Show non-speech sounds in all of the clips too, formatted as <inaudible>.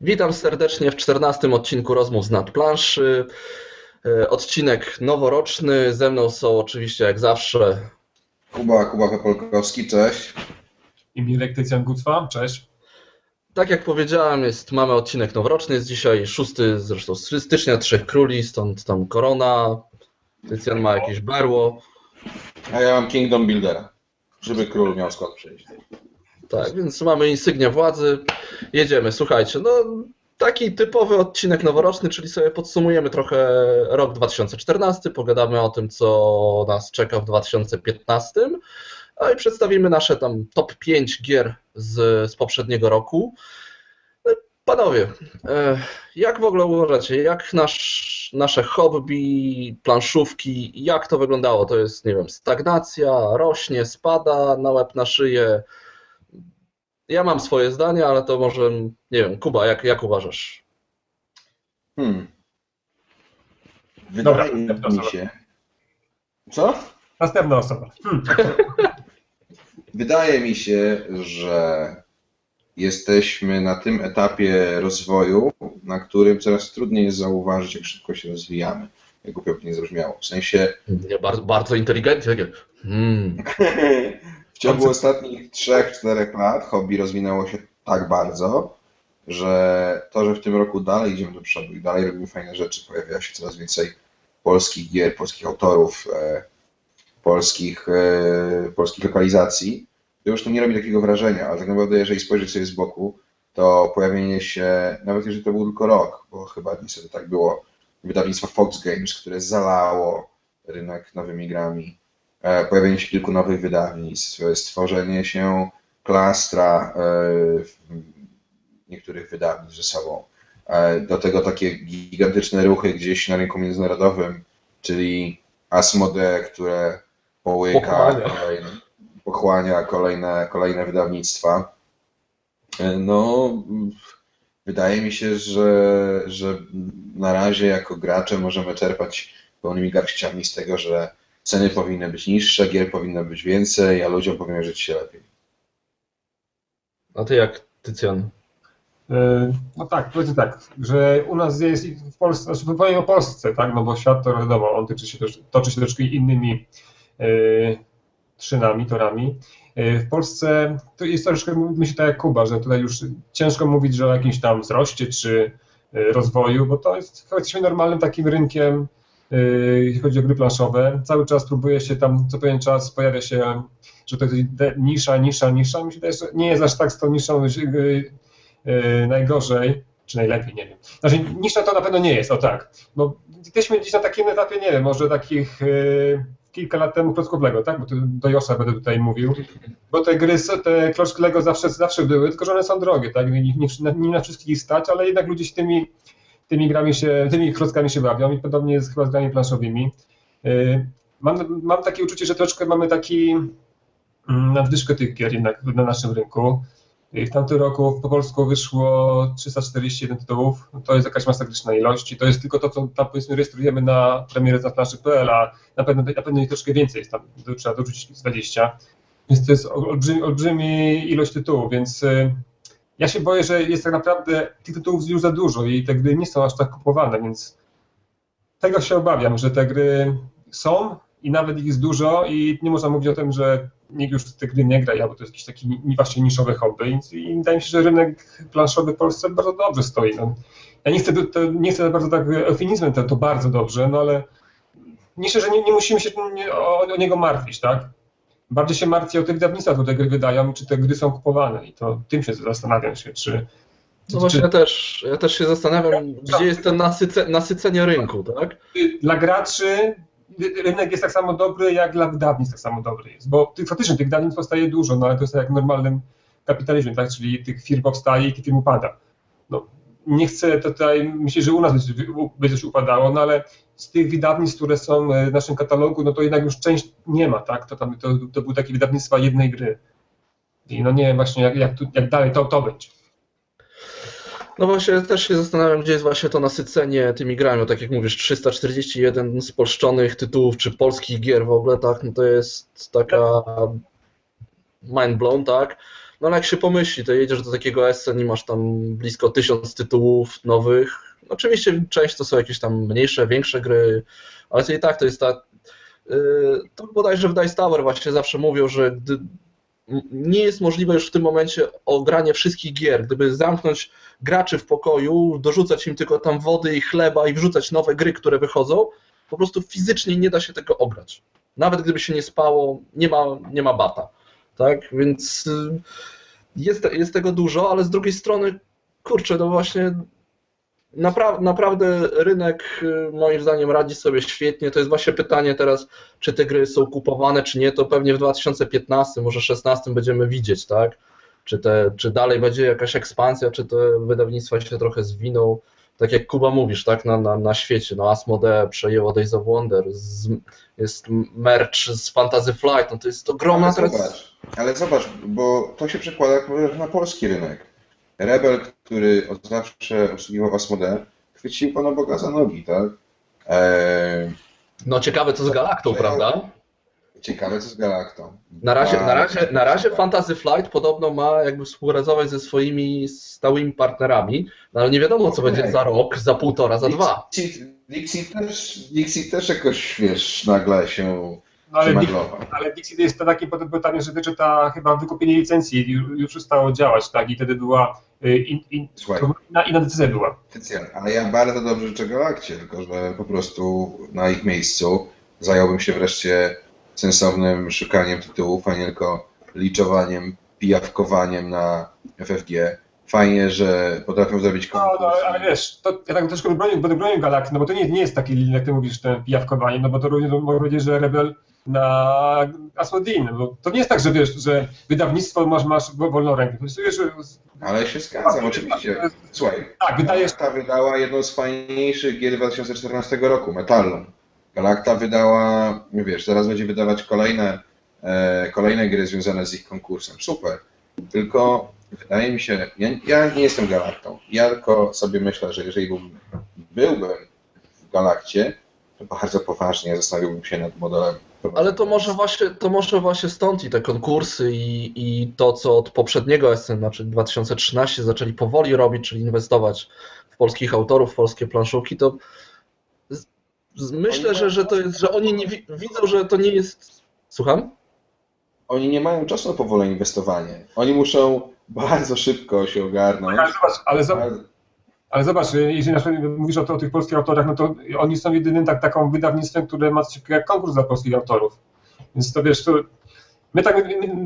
Witam serdecznie w czternastym odcinku Rozmów z nadplanszy. E, odcinek noworoczny. Ze mną są oczywiście jak zawsze Kuba, Kuba Pepolkowski, cześć. I Mirek Tycjan Gutwa, cześć. Tak jak powiedziałem, jest, mamy odcinek noworoczny, jest dzisiaj 6 zresztą stycznia, Trzech Króli, stąd tam korona, Tycjan ma jakieś berło. A ja mam Kingdom Buildera, żeby król miał skąd przyjść. Tak, więc mamy insygnia władzy. Jedziemy, słuchajcie, no taki typowy odcinek noworoczny, czyli sobie podsumujemy trochę rok 2014, pogadamy o tym, co nas czeka w 2015, a i przedstawimy nasze tam top 5 gier z, z poprzedniego roku. No, Panowie, e, jak w ogóle uważacie, jak nasz, nasze hobby, planszówki, jak to wyglądało? To jest, nie wiem, stagnacja, rośnie, spada na łeb, na szyję, ja mam swoje zdanie, ale to może, nie wiem, Kuba, jak, jak uważasz? Hmm. Dobra, Wydaje następna mi osoba. się. Co? Następna osoba. Hmm. <laughs> Wydaje mi się, że jesteśmy na tym etapie rozwoju, na którym coraz trudniej jest zauważyć, jak szybko się rozwijamy. Jak głupio by nie zabrzmiało. W sensie Nie, bardzo, bardzo inteligentnie. Hmm. <laughs> w ciągu ostatnich 3-4 lat hobby rozwinęło się tak bardzo, że to, że w tym roku dalej idziemy do przodu i dalej robimy fajne rzeczy, pojawia się coraz więcej polskich gier, polskich autorów, e, polskich, e, polskich lokalizacji, to już to nie robi takiego wrażenia, ale tak naprawdę jeżeli spojrzeć sobie z boku, to pojawienie się, nawet jeżeli to był tylko rok, bo chyba niestety tak było, wydawnictwa Fox Games, które zalało rynek nowymi grami, pojawienie się kilku nowych wydawnictw, stworzenie się klastra e, niektórych wydawnictw ze sobą. E, Do tego takie gigantyczne ruchy gdzieś na rynku międzynarodowym, czyli Asmodee, które połyka Pochłania. kolejne, pochłania kolejne, kolejne wydawnictwa. E, No, wydaje mi się, że, że na razie jako gracze możemy czerpać pełnymi garściami z tego, że ceny powinny być niższe, gier powinno być więcej, a ludziom powinno żyć się lepiej. A ty jak, Tycjan? Y, No tak, powiedzmy tak, że u nas jest w Polsce, znaczy powiem o Polsce, tak, no bo świat to wiadomo, on tyczy się, toczy się troszkę innymi y, trzynami, torami. Y, W Polsce to jest troszkę, myślę tak jak Kuba, że tutaj już ciężko mówić, że o jakimś tam wzroście czy rozwoju, bo to jest, jesteśmy normalnym takim rynkiem, jeśli chodzi o gry planszowe. Cały czas próbuje się tam, co pewien czas pojawia się, że to jest nisza, nisza, nisza. Mi się wydaje, że nie jest aż tak z tą niszą y, y, najgorzej, czy najlepiej, nie wiem. Znaczy, nisza to na pewno nie jest, o tak. Bo jesteśmy gdzieś na takim etapie, nie wiem, może takich kilka lat temu klocków Lego, tak? Bo do Josza będę tutaj mówił. Bo te gry, te klocki Lego zawsze, zawsze były, tylko że one są drogie, tak? Nie, nie, nie na wszystkich ich stać, ale jednak ludzie się tymi, tymi grami się, tymi klockami się bawią i podobnie jest chyba z grami planszowymi. Y, Mam, mam takie uczucie, że troszkę mamy taki mm, nadwyżkę tych gier jednak na naszym rynku. I W tamtym roku po polsku wyszło 341 tytułów. To jest jakaś masakryczna ilość i to jest tylko to, co tam powiedzmy rejestrujemy na premierę na planszy.pl, a na pewno, na pewno ich troszkę więcej tam, trzeba dorzucić z 20. Więc to jest olbrzymi, olbrzymi ilość tytułów, więc y, ja się boję, że jest tak naprawdę tych tytułów już za dużo i te gry nie są aż tak kupowane, więc tego się obawiam, że te gry są i nawet ich jest dużo i nie można mówić o tym, że nikt już te gry nie gra, bo to jest jakiś taki ni- właśnie niszowy hobby i, wydaje mi się, że rynek planszowy w Polsce bardzo dobrze stoi. No. Ja nie chcę, to, nie chcę bardzo tak eufemizmem, to, to bardzo dobrze, no ale myślę, że nie, nie musimy się o, o niego martwić, tak? Bardziej się martwię o te wydawnictwa, które te gry wydają, czy te gry są kupowane i to tym się zastanawiam się, czy, No właśnie ja też, ja też się zastanawiam, gdzie jest to nasyce, nasycenie rynku, tak? dla graczy rynek jest tak samo dobry, jak dla wydawnictw tak samo dobry jest. Bo tych, faktycznie tych wydawnictw powstaje dużo, no ale to jest tak jak w normalnym kapitalizmie, tak? Czyli tych firm powstaje i tych firm upada. No, nie chcę tutaj, myślę, że u nas będzie, będzie też upadało, no ale z tych wydawnictw, które są w naszym katalogu, no to jednak już część nie ma, tak? To, tam, to, to były takie wydawnictwa jednej gry. I no nie wiem właśnie, jak, jak, jak dalej to, to będzie. No właśnie też się zastanawiam, gdzie jest właśnie to nasycenie tymi grami. Tak jak mówisz, 341 spolszczonych tytułów, czy polskich gier w ogóle, tak, no to jest taka mind blown, tak? no ale jak się pomyśli, to jedziesz do takiego Essen i masz tam blisko tysiąc tytułów nowych. Oczywiście część to są jakieś tam mniejsze, większe gry, ale to i tak to jest ta... Yy, to bodajże w Dice Tower właśnie zawsze mówią, że gdy nie jest możliwe już w tym momencie ogranie wszystkich gier. Gdyby zamknąć graczy w pokoju, dorzucać im tylko tam wody i chleba i wrzucać nowe gry, które wychodzą, po prostu fizycznie nie da się tego ograć. Nawet gdyby się nie spało, nie ma, nie ma bata. Tak? Więc y, jest, jest tego dużo, ale z drugiej strony, kurczę, no właśnie Napra naprawdę rynek y, moim zdaniem radzi sobie świetnie. To jest właśnie pytanie teraz, czy te gry są kupowane, czy nie. To pewnie w 2015, może 2016 będziemy widzieć, tak? Czy, te, czy dalej będzie jakaś ekspansja, czy te wydawnictwa się trochę zwiną. Tak jak Kuba mówisz, tak, na, na, na świecie, no Asmodee przejęło Days of Wonder, z, jest merch z Fantasy Flight, no to jest ogromna ale teraz... Zobacz, ale zobacz, bo to się przekłada na polski rynek. Rebel, który od zawsze obsługiwał Asmodee, chwycił Pana Boga za nogi, tak? Eee, No ciekawe co z Galaktą, prawda? ciekawe co z Galaktą. Na razie, na, razie, na razie. Fantasy Flight podobno ma jakby współpracować ze swoimi stałymi partnerami, no ale nie wiadomo co Okej. będzie za rok, za półtora, za dwa. Dixie, Dixie, też, Dixie też jakoś, wiesz, nagle się No, ale, Dix- przemaglował. ale Dixit jest to takie pytanie, że tyczy ta chyba wykupienie licencji już, już przestało działać, tak? I wtedy była in, in, Słuchaj, inna, inna decyzja była. Tycjan, ale ja bardzo dobrze życzę Galakcie, tylko że po prostu na ich miejscu zająłbym się wreszcie sensownym szukaniem tytułów, a nie tylko liczowaniem, pijawkowaniem na FFG. Fajnie, że potrafią zrobić No, konkurs. no, ale wiesz, to ja tak troszkę bronię, Galakty, no bo to nie, nie jest taki, jak ty mówisz, ten pijawkowanie, no bo to również mogę powiedzieć, że Rebel na Asmodee, no bo to nie jest tak, że wiesz, że wydawnictwo masz, masz wolną rękę. Że, Ale się zgadzam, oczywiście. Słuchaj, tak, wydaje się, Galakta wydała jedną z fajniejszych gier 2014 roku, Metallum. Galakta wydała, nie wiesz, teraz będzie wydawać kolejne, e, kolejne gry związane z ich konkursem. Super. Tylko wydaje mi się, ja, ja nie jestem Galaktą. Ja tylko sobie myślę, że jeżeli byłbym, byłbym w Galakcie, to bardzo poważnie zastanowiłbym się nad modelem. Ale to może właśnie, to może właśnie stąd i te konkursy i, i to, co od poprzedniego SN, znaczy 2013 zaczęli powoli robić, czyli inwestować w polskich autorów, w polskie planszówki, to z, z, myślę, że, że to jest, że oni nie wi- widzą, że to nie jest... Słucham? Oni nie mają czasu na powolne inwestowanie. Oni muszą bardzo szybko się ogarnąć. ale zobacz, ale zobacz, Ale zobacz, jeżeli na przykład mówisz o, to, o tych polskich autorach, no to oni są jedynym tak, taką wydawnictwem, które ma jak konkurs dla polskich autorów. Więc to wiesz, to my tak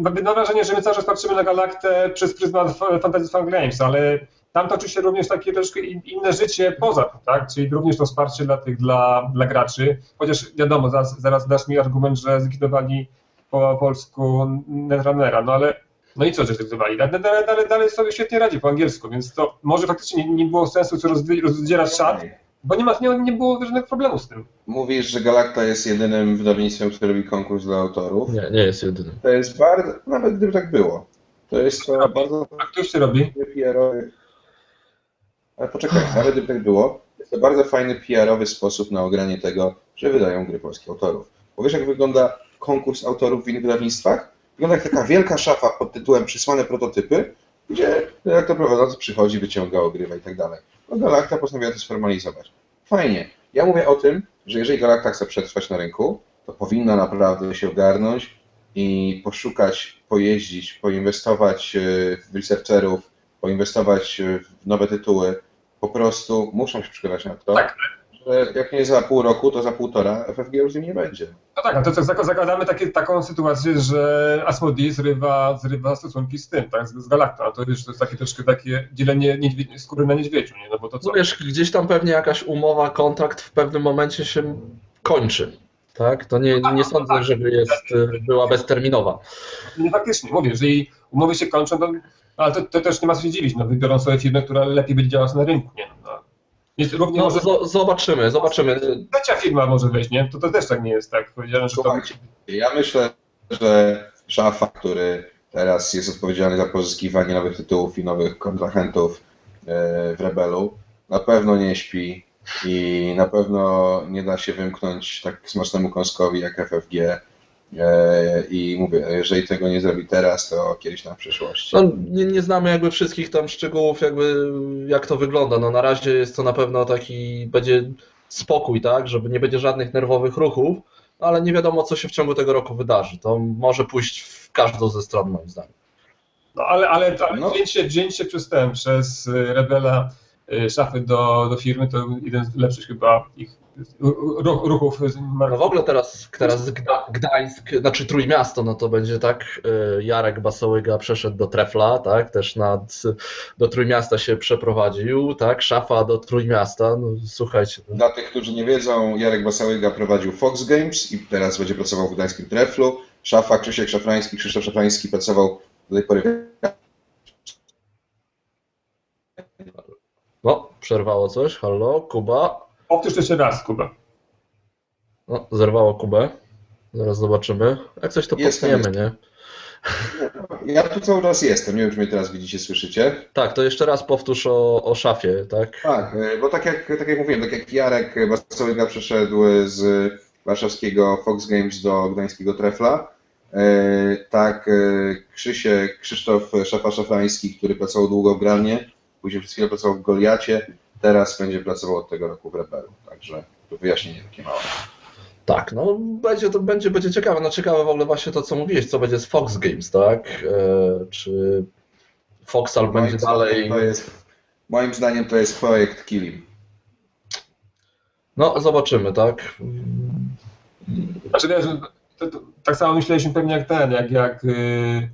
my- mam wrażenie, że my cały czas patrzymy na Galaktę przez pryzmat Fantasy Fun Games, ale tam toczy się również takie troszkę in- inne życie poza tym, tak? Czyli również to wsparcie dla tych, dla, dla graczy. Chociaż wiadomo, zaraz, zaraz dasz mi argument, że zlikwidowali po polsku Netrunnera, no ale no i co, że zlikwidowali? Dalej, dalej, dalej, dalej sobie świetnie radzi po angielsku, więc to może faktycznie nie, nie było sensu co rozdzierać szat, bo nie, ma, nie, nie było żadnego problemu z tym. Mówisz, że Galakta jest jedynym wydawnictwem, które robi konkurs dla autorów. Nie, nie jest jedynym. To jest bardzo, nawet gdyby tak było, to jest to bardzo A kto jeszcze robi? PR-owy. Ale poczekaj, nawet gdyby tak było, jest to bardzo fajny PR-owy sposób na ogranie tego, że wydają gry polskich autorów. Bo wiesz, jak wygląda konkurs autorów w innych wydawnictwach? Wygląda jak taka wielka szafa pod tytułem Przysłane prototypy, gdzie jak to prowadzący przychodzi, wyciąga, ogrywa i tak dalej. No Galakta postanowiła to sformalizować. Fajnie. Ja mówię o tym, że jeżeli Galakta chce przetrwać na rynku, to powinna naprawdę się ogarnąć i poszukać, pojeździć, poinwestować e, w researcherów, poinwestować e, w nowe tytuły. Po prostu muszą się przygotować na to, Tak. Że jak nie za pół roku, to za półtora FFG już z nim nie będzie. No tak, a to co, zak- zakładamy takie, taką sytuację, że Asmodee zrywa, zrywa stosunki z tym, tak, z, z Galaktą, a to, wiesz, to jest takie troszkę takie dzielenie niedźwie- skóry na niedźwiedziu, nie, no bo to co? No wiesz, gdzieś tam pewnie jakaś umowa, kontrakt w pewnym momencie się kończy. Tak? To nie, nie sądzę, żeby jest, była bezterminowa. Nie, faktycznie, mówię, jeżeli umowy się kończą, to, ale to, to też nie ma co się dziwić, no wybiorą sobie firmę, która lepiej będzie działać na rynku, nie, no. Jest, równie No, może zo- zobaczymy, zobaczymy. trzecia firma może wejść, nie, to, to też tak nie jest, tak, powiedziałem, że to... Ja myślę, że Szafa, który teraz jest odpowiedzialny za pozyskiwanie nowych tytułów i nowych kontrahentów e, w Rebelu, na pewno nie śpi i na pewno nie da się wymknąć tak smacznemu kąskowi jak FFG I mówię, jeżeli tego nie zrobi teraz, to kiedyś na przyszłość. No, nie, nie znamy jakby wszystkich tam szczegółów, jakby jak to wygląda. No na razie jest to na pewno taki, będzie spokój, tak, żeby nie będzie żadnych nerwowych ruchów, ale nie wiadomo, co się w ciągu tego roku wydarzy. To może pójść w każdą ze stron, moim zdaniem. No ale, ale, ale No. wzięcie, wzięcie przez ten, przez Rebela y, szafy do, do firmy to jeden z lepszych chyba ich ruch, ruchów z No w ogóle teraz, teraz Gda, Gdańsk, znaczy Trójmiasto, no to będzie tak, y, Jarek Basołyga przeszedł do Trefla, tak, też nad, do Trójmiasta się przeprowadził, tak, szafa do Trójmiasta, no słuchajcie. no, Dla tych, którzy nie wiedzą, Jarek Basałyga prowadził Fox Games i teraz będzie pracował w gdańskim Treflu. Szafa Krzysiek Szafrański, Krzysztof Szafrański pracował do tej pory No, przerwało coś, halo, Kuba, Powtórz jeszcze raz, Kuba. no, zerwało Kubę, zaraz zobaczymy, jak coś to Jestem, potniemy, nie? Ja tu cały czas jestem, nie wiem, czy mnie teraz widzicie, słyszycie. Tak, to jeszcze raz powtórz o, o szafie, tak? Tak, e, bo tak jak, tak jak mówiłem, tak jak Jarek Basałyga przeszedł z warszawskiego Fox Games do gdańskiego Trefla, e, tak e, Krzysiek, Krzysztof Szafa-Szafrański, który pracował długo w Granie, później przez chwilę pracował w Goliacie, teraz będzie pracował od tego roku w Rebelu. Także to wyjaśnienie takie małe. Tak, no będzie to będzie, będzie ciekawe. No ciekawe w ogóle właśnie to, co mówiłeś, co będzie z Fox Games, tak? E, czy Foxal Moim będzie dalej. To jest, moim zdaniem to jest projekt Kilim. No, zobaczymy, tak? Znaczy wiesz, to, to, tak samo myśleliśmy pewnie jak ten, jak, jak y,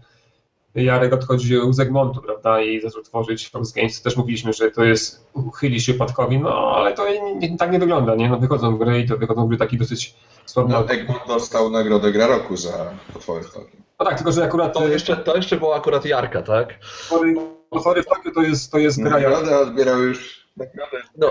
Jarek odchodził z Egmontu, prawda, i zaczął tworzyć Fox Games, też mówiliśmy, że to jest, uchyli się upadkowi, no ale to nie, nie, tak nie wygląda, nie, no wychodzą gry i to wychodzą gry taki dosyć słabo. No, Egmont dostał nagrodę Gra Roku za potwory w Tokio. no tak, tylko że akurat To jeszcze, to jeszcze była akurat Jarka, tak? potwory, potwory w Tokio to jest, to jest gra. Nagrodę odbierał już. Nagrodę. No,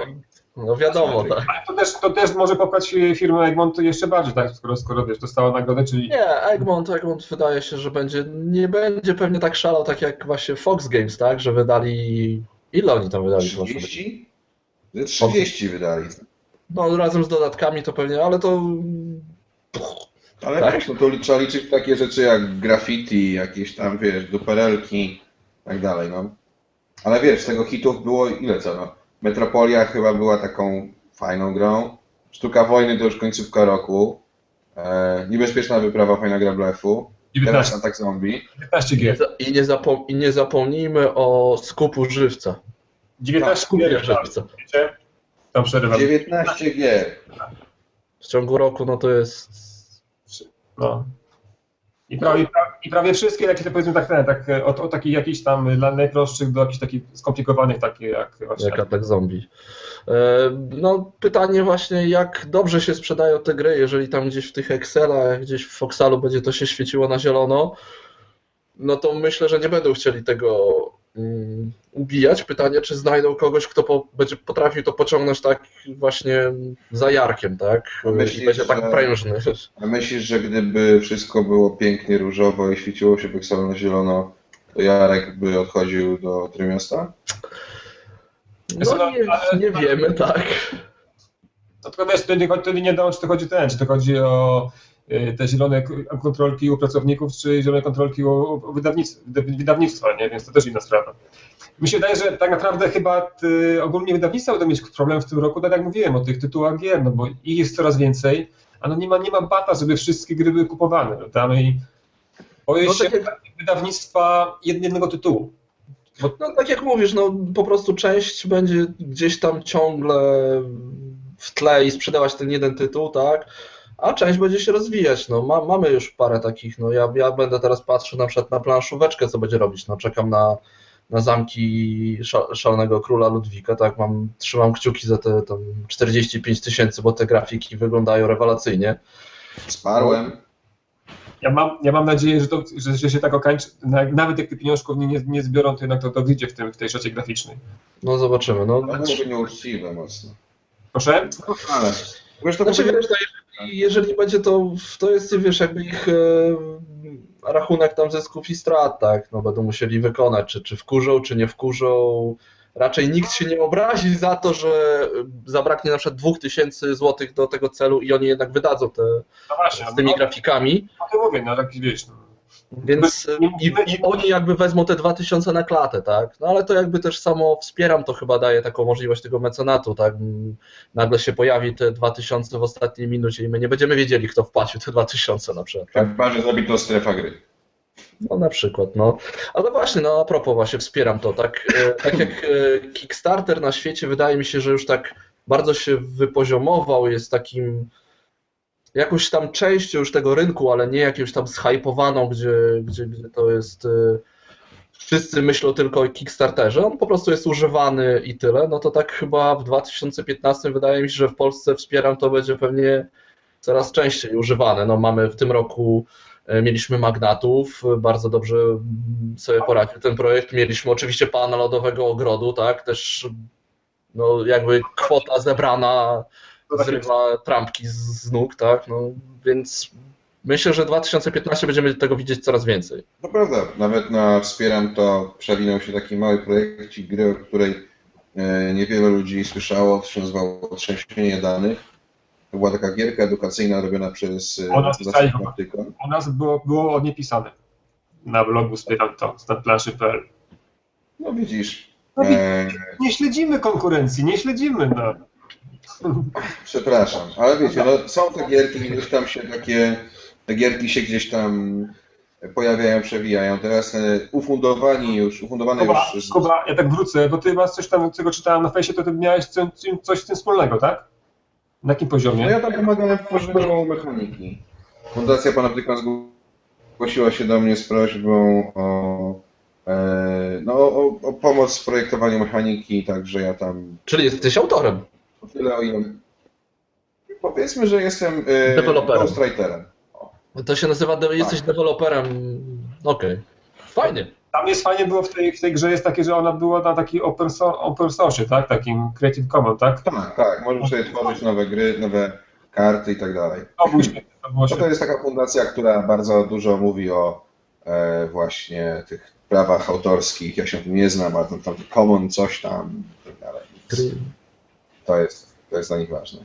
no wiadomo, tak. Ale to też, to też może popchać firmę Egmontu jeszcze bardziej, tak, skoro, skoro wiesz, dostała nagrodę, czyli Nie, Egmont, Egmont wydaje się, że będzie, nie będzie pewnie tak szalał, tak jak właśnie Fox Games, tak? Że wydali. Ile oni tam wydali? proszę? 30? 30 wydali. No, razem z dodatkami to pewnie, ale to. Ale Tak? wiesz, no to trzeba liczyć w takie rzeczy jak graffiti, jakieś tam, wiesz, duperelki i tak dalej, no. Ale wiesz, tego hitów było ile co, no. Metropolia chyba była taką fajną grą. Sztuka wojny to już końcówka roku. E, niebezpieczna wyprawa, fajna gra blefu. Teraz 19, atak zombie. 19 I nie, gier. i, nie zapom- I nie zapomnijmy o skupu żywca. 19 Skupie gier, tak, żywca. Tam przerywam. 19 gier. W ciągu roku, no to jest. No. I prawie, i prawie, wszystkie takie, powiedzmy tak, tak od, od takich jakichś tam dla najprostszych do jakichś takich skomplikowanych, takie jak właśnie. Jak atak zombie. E, No, pytanie właśnie, jak dobrze się sprzedają te gry, jeżeli tam gdzieś w tych Excelach, gdzieś w Foxalu będzie to się świeciło na zielono, no to myślę, że nie będą chcieli tego ubijać. Pytanie, czy znajdą kogoś, kto po, będzie potrafił to pociągnąć tak właśnie za jarkiem, tak? Myślisz, I będzie tak że- prężny. A myślisz, że gdyby wszystko było pięknie różowo i świeciło się Pixel na zielono, to Jarek by odchodził do Trójmiasta? No nie, nie wiemy, tak. No tylko wiesz, to nie, wiadomo, czy to chodzi ten, czy to chodzi o y, te zielone kontrolki u pracowników, czy zielone kontrolki u, u wydawnictw, wyda- wydawnictwa, nie? Więc to też inna sprawa. Mi się wydaje, że tak naprawdę chyba y, ogólnie wydawnictwa będą mieć problem w tym roku, tak jak mówiłem, o tych tytułach gier, no bo ich jest coraz więcej, a no nie ma, nie ma bata, żeby wszystkie gry były kupowane, prawda? No i boję No się tak wydawnictwa jednego tytułu. No tak jak mówisz, no po prostu część będzie gdzieś tam ciągle w tle i sprzedawać ten jeden tytuł, tak? A część będzie się rozwijać. No, ma, mamy już parę takich. No, ja, ja będę teraz patrzył na przykład na planszóweczkę, co będzie robić. No, czekam na, na zamki sza- szalonego króla Ludwika, tak? Mam, trzymam kciuki za te tam 45 tysięcy, bo te grafiki wyglądają rewelacyjnie. Sparłem. Ja mam, ja mam nadzieję, że, to, że, że się tak okańczy. Na- Nawet jak te pieniążków nie, nie, nie zbiorą, to jednak to, to wyjdzie w, tym, w tej szocie graficznej. No zobaczymy. No, To byłoby nieuczciwe mocno. Proszę? No, ale. Wiesz, to Znaczy, powinno- wiesz, no, jeżeli, jeżeli będzie to, to jest, wiesz, jakby ich e, rachunek tam zysków i strat, tak, no będą musieli wykonać, czy, czy wkurzą, czy nie wkurzą, raczej nikt się nie obrazi za to, że zabraknie na przykład 2000 zł do tego celu i oni jednak wydadzą te No właśnie, z tymi no, grafikami. no to mówię, no tak wiesz, no, Więc Nie i, i oni jakby wezmą te 2000 na klatę, tak? No ale to jakby też samo wspieram, to chyba daje taką możliwość tego mecenatu, tak? Nagle się pojawi te 2000 w ostatniej minucie i my nie będziemy wiedzieli, kto wpłacił te 2000 na przykład. Chyba, że zrobi to strefa gry. No na przykład, no. Ale właśnie, no a propos właśnie wspieram to, tak? E, Tak jak e, Kickstarter na świecie wydaje mi się, że już tak bardzo się wypoziomował, jest takim jakąś tam częścią już tego rynku, ale nie jakąś tam zhypowaną, gdzie, gdzie, gdzie to jest e, wszyscy myślą tylko o Kickstarterze, on po prostu jest używany i tyle, no to tak chyba w 2015 wydaje mi się, że w Polsce wspieram to będzie pewnie coraz częściej używane. No mamy w tym roku e, mieliśmy magnatów, e, bardzo dobrze mm, sobie poradził ten projekt. Mieliśmy oczywiście pana lodowego ogrodu, tak, też no jakby kwota zebrana zrywa trampki z, nóg, tak, no więc myślę, że 2015 będziemy tego widzieć coraz więcej. No prawda, nawet na Wspieram to przewinął się taki mały projekcik gry, o której e, niewiele ludzi słyszało, to się nazywało Trzęsienie danych. To była taka gierka edukacyjna robiona przez e, Ona pisali u nas było, było o nie pisane na blogu Spytam to, statplanszy.pl. No widzisz, No e, Nie śledzimy konkurencji, nie śledzimy, no. Przepraszam, ale wiecie, no, są te gierki, gdzieś tam się takie, te gierki się gdzieś tam pojawiają, przewijają. Teraz e, ufundowani już, ufundowane Kuba, już Kuba, ja tak wrócę, bo ty masz coś tam, czego czytałem na fejsie, to ty miałeś co- coś z tym wspólnego, tak? Na jakim No poziomie? ja tam pomagałem w tworzeniu mechaniki. Fundacja Panoptykon zgłosiła się do mnie z prośbą o, e, no, o, o pomoc w projektowaniu mechaniki, także ja tam Czyli jesteś autorem. Tyle o ile... Powiedzmy, że jestem Deweloperem. ghostwriterem. To się nazywa, de- jesteś Tak. deweloperem. Okej. Fajnie. Tam jest fajnie było w tej, w tej grze jest takie, że ona była na takiej open, so, open source, tak? Takim Creative Commons, tak? Tak, tak, możesz sobie tworzyć nowe gry, nowe karty i tak dalej. To było No to jest taka fundacja, która bardzo dużo mówi o e, właśnie tych prawach autorskich. Ja się tym nie znam, ale tam, tam common coś tam i tak dalej. To jest, to jest dla nich ważne.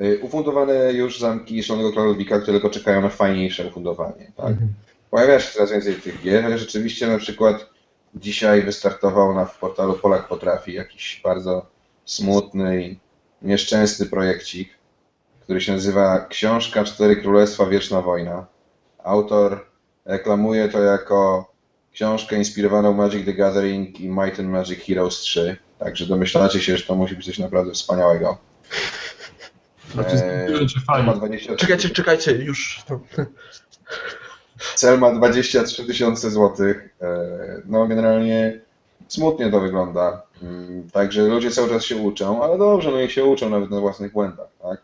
Y, Ufundowane już zamki Szalonego Króla Ludwika, które tylko czekają na fajniejsze ufundowanie. Tak? Mhm. Pojawia się coraz więcej tych gier, ale rzeczywiście na przykład dzisiaj wystartował na w portalu Polak Potrafi jakiś bardzo smutny i nieszczęsny projekcik, który się nazywa Książka Cztery Królestwa Wieczna Wojna. Autor reklamuje to jako książkę inspirowaną Magic the Gathering i Might and Magic Heroes 3. Także domyślacie się, że to musi być coś naprawdę wspaniałego. Znaczy, Eee, ma 20, Czekajcie, czekajcie, już. cel ma 23 tysiące złotych. Eee, No generalnie smutnie to wygląda. Mm, Także ludzie cały czas się uczą, ale dobrze, no i się uczą nawet na własnych błędach, tak?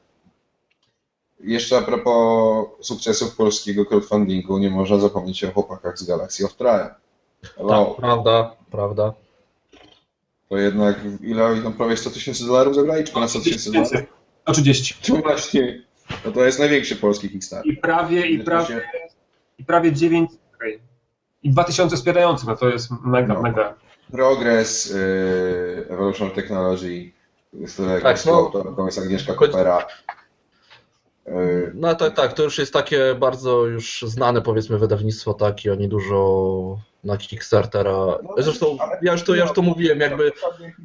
Jeszcze a propos sukcesów polskiego crowdfundingu, nie można zapomnieć o chłopakach z Galaxy of Trial. Hello. Tak, prawda, prawda. To jednak ile oni tam prawie 100 tysięcy dolarów zabrali, czy ponad 100 tysięcy dolarów? Więcej. 130. No właśnie, no to jest największy polski Kickstarter. I prawie, i prawie, i prawie 9. okej. I 2000 wspierających, no to jest mega, No. mega. Progress, y, Evolution Technology, z którego Tak, tak, no. autorką jest Agnieszka Kopera. Y, No tak, tak, to już jest takie bardzo już znane powiedzmy wydawnictwo, tak, i oni dużo na Kickstartera. Zresztą ja już to, ja już to mówiłem, jakby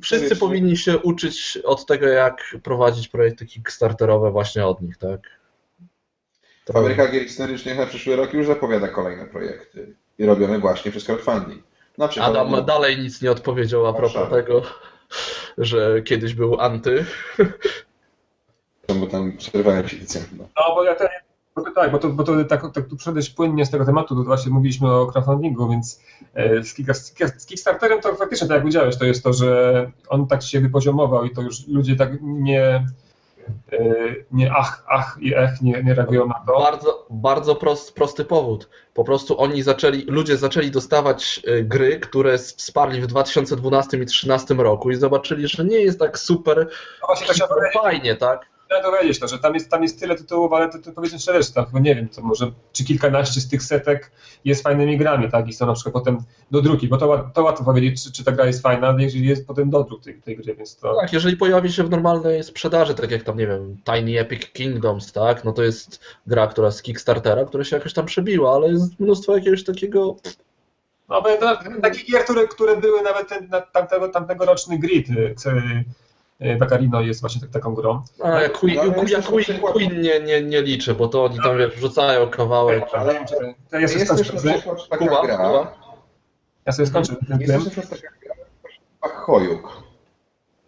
wszyscy powinni się uczyć od tego, jak prowadzić projekty Kickstarterowe właśnie od nich, tak? To- Fabryka gier historycznych na przyszły rok już zapowiada kolejne projekty i robione właśnie przez crowdfunding. Na przykład Adam dalej nic nie odpowiedział a propos tego, że kiedyś był anty. bo tam przerwałem się licencję. No. No bo ja bo to, tak, bo to, bo to tak, tak tu przejść płynnie z tego tematu, to właśnie mówiliśmy o crowdfundingu, więc e, z, Kick, z Kickstarterem to faktycznie, tak jak powiedziałeś, to jest to, że on tak się wypoziomował i to już ludzie tak nie, e, nie ach, ach i ech nie, nie reagują na to. Bardzo, bardzo prost, prosty powód. Po prostu oni zaczęli, ludzie zaczęli dostawać y, gry, które wsparli w 2012 i 2013 roku i zobaczyli, że nie jest tak super No właśnie to powiedzieć, fajnie, tak? Ja dowiedzieć, no, że tam jest, tam jest tyle tytułów, ale to, to powiedzmy szczerze, tak, bo nie wiem, to może czy kilkanaście z tych setek jest fajnymi grami, tak, i są na przykład potem do druki, bo to, to łatwo powiedzieć, czy, czy ta gra jest fajna, jeżeli jest potem dodruk tej, tej gry, więc to... Tak, jeżeli pojawi się w normalnej sprzedaży, tak jak tam, nie wiem, Tiny Epic Kingdoms, tak, no to jest gra, która z Kickstartera, która się jakoś tam przebiła, ale jest mnóstwo jakiegoś takiego... No, bo to, takie gier, które, które były nawet ten, tamtego, tamtego roczny grid, y, Baccarino jest właśnie tak, taką grą. A ja Queen, ale ja Queen, nie, nie, nie liczę, bo to oni tam wiesz, wrzucają kawałek. Ale To ja sobie jest też skończę, Kuba, gra, Kuba. ja sobie skończę ten jest też taka gra, Hojuk.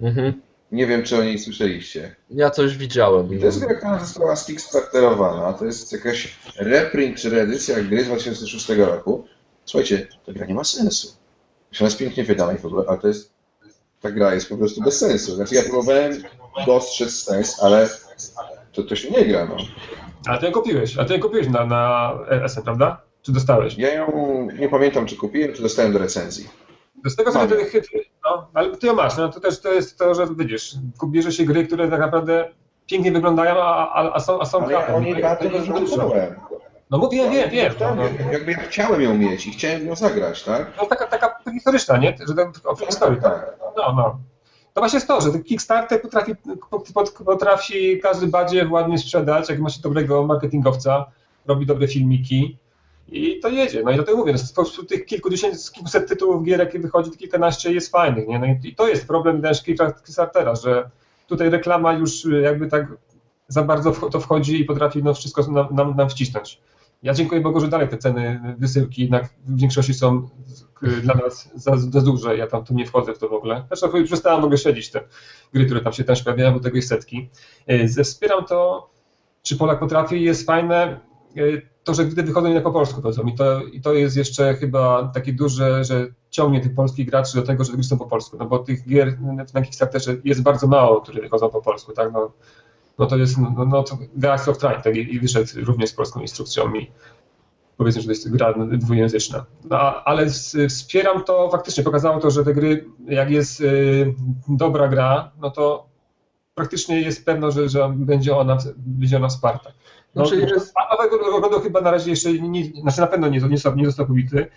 Mhm. Nie wiem, czy o niej słyszeliście. Ja coś widziałem. I to jest gra, która została skickstarterowana. To jest jakaś reprint czy reedycja gry z 2006 roku. Słuchajcie, ta gra nie ma sensu. Ona jest pięknie wydana i w ogóle, ale to jest... Ta gra jest po prostu bez sensu. Znaczy ja próbowałem dostrzec sens, ale to, to się nie gra, no. A ty ją kupiłeś, a ty ją kupiłeś na, na SM, prawda? Czy dostałeś? Ja ją nie pamiętam, czy kupiłem, czy dostałem do recenzji. Z tego co wtedy chytry, no, ale ty ją masz, no to też to jest to, że widzisz, bierze się gry, które tak naprawdę pięknie wyglądają, a, a, a są, a są Ale ja krapem. dużo dużo. mówiłem. No mówię, wiem, wiem. No, no. Jakby ja chciałem ją mieć i chciałem ją zagrać, tak? no taka, taka historyczna, nie? Że to o historii, tak? tak. No, no. To właśnie jest to, że ten Kickstarter potrafi, pot- potrafi każdy badziew ładnie sprzedać, jak ma się dobrego marketingowca, robi dobre filmiki i to jedzie. No i dlatego mówię, no, spośród tych kilkudziesięciu, kilkuset tytułów gier, jakie wychodzi, to kilkanaście jest fajnych, nie? No i, to jest problem też Kickstartera, że tutaj reklama już jakby tak za bardzo to wchodzi i potrafi no, wszystko nam, nam, nam wcisnąć. Ja dziękuję Bogu, że dalej te ceny wysyłki jednak w większości są y, dla nas za, za duże. Ja tam tu nie wchodzę w to w ogóle. Zresztą już przestałem ogóle śledzić te gry, które tam się też pojawiają, bo tego jest setki. Y, Wspieram to, czy Polak potrafi, jest fajne y, to, że gdy wychodzą po polsku powiedzą. I to, I to jest jeszcze chyba takie duże, że ciągnie tych polskich graczy do tego, że gry są po polsku. No bo tych gier na Kickstarterze jest bardzo mało, które wychodzą po polsku, tak? No, no to jest, no, no to i i wyszedł również z polską instrukcją i powiedzmy, że to jest gra dwujęzyczna. No, ale wspieram to, faktycznie pokazało to, że te gry, jak jest y, dobra gra, no to praktycznie jest pewno, że, że będzie, ona, będzie ona wsparta. No, Znaczy jest- a nowego chyba na razie jeszcze, nie, znaczy na pewno nie, nie, został, nie został pobity.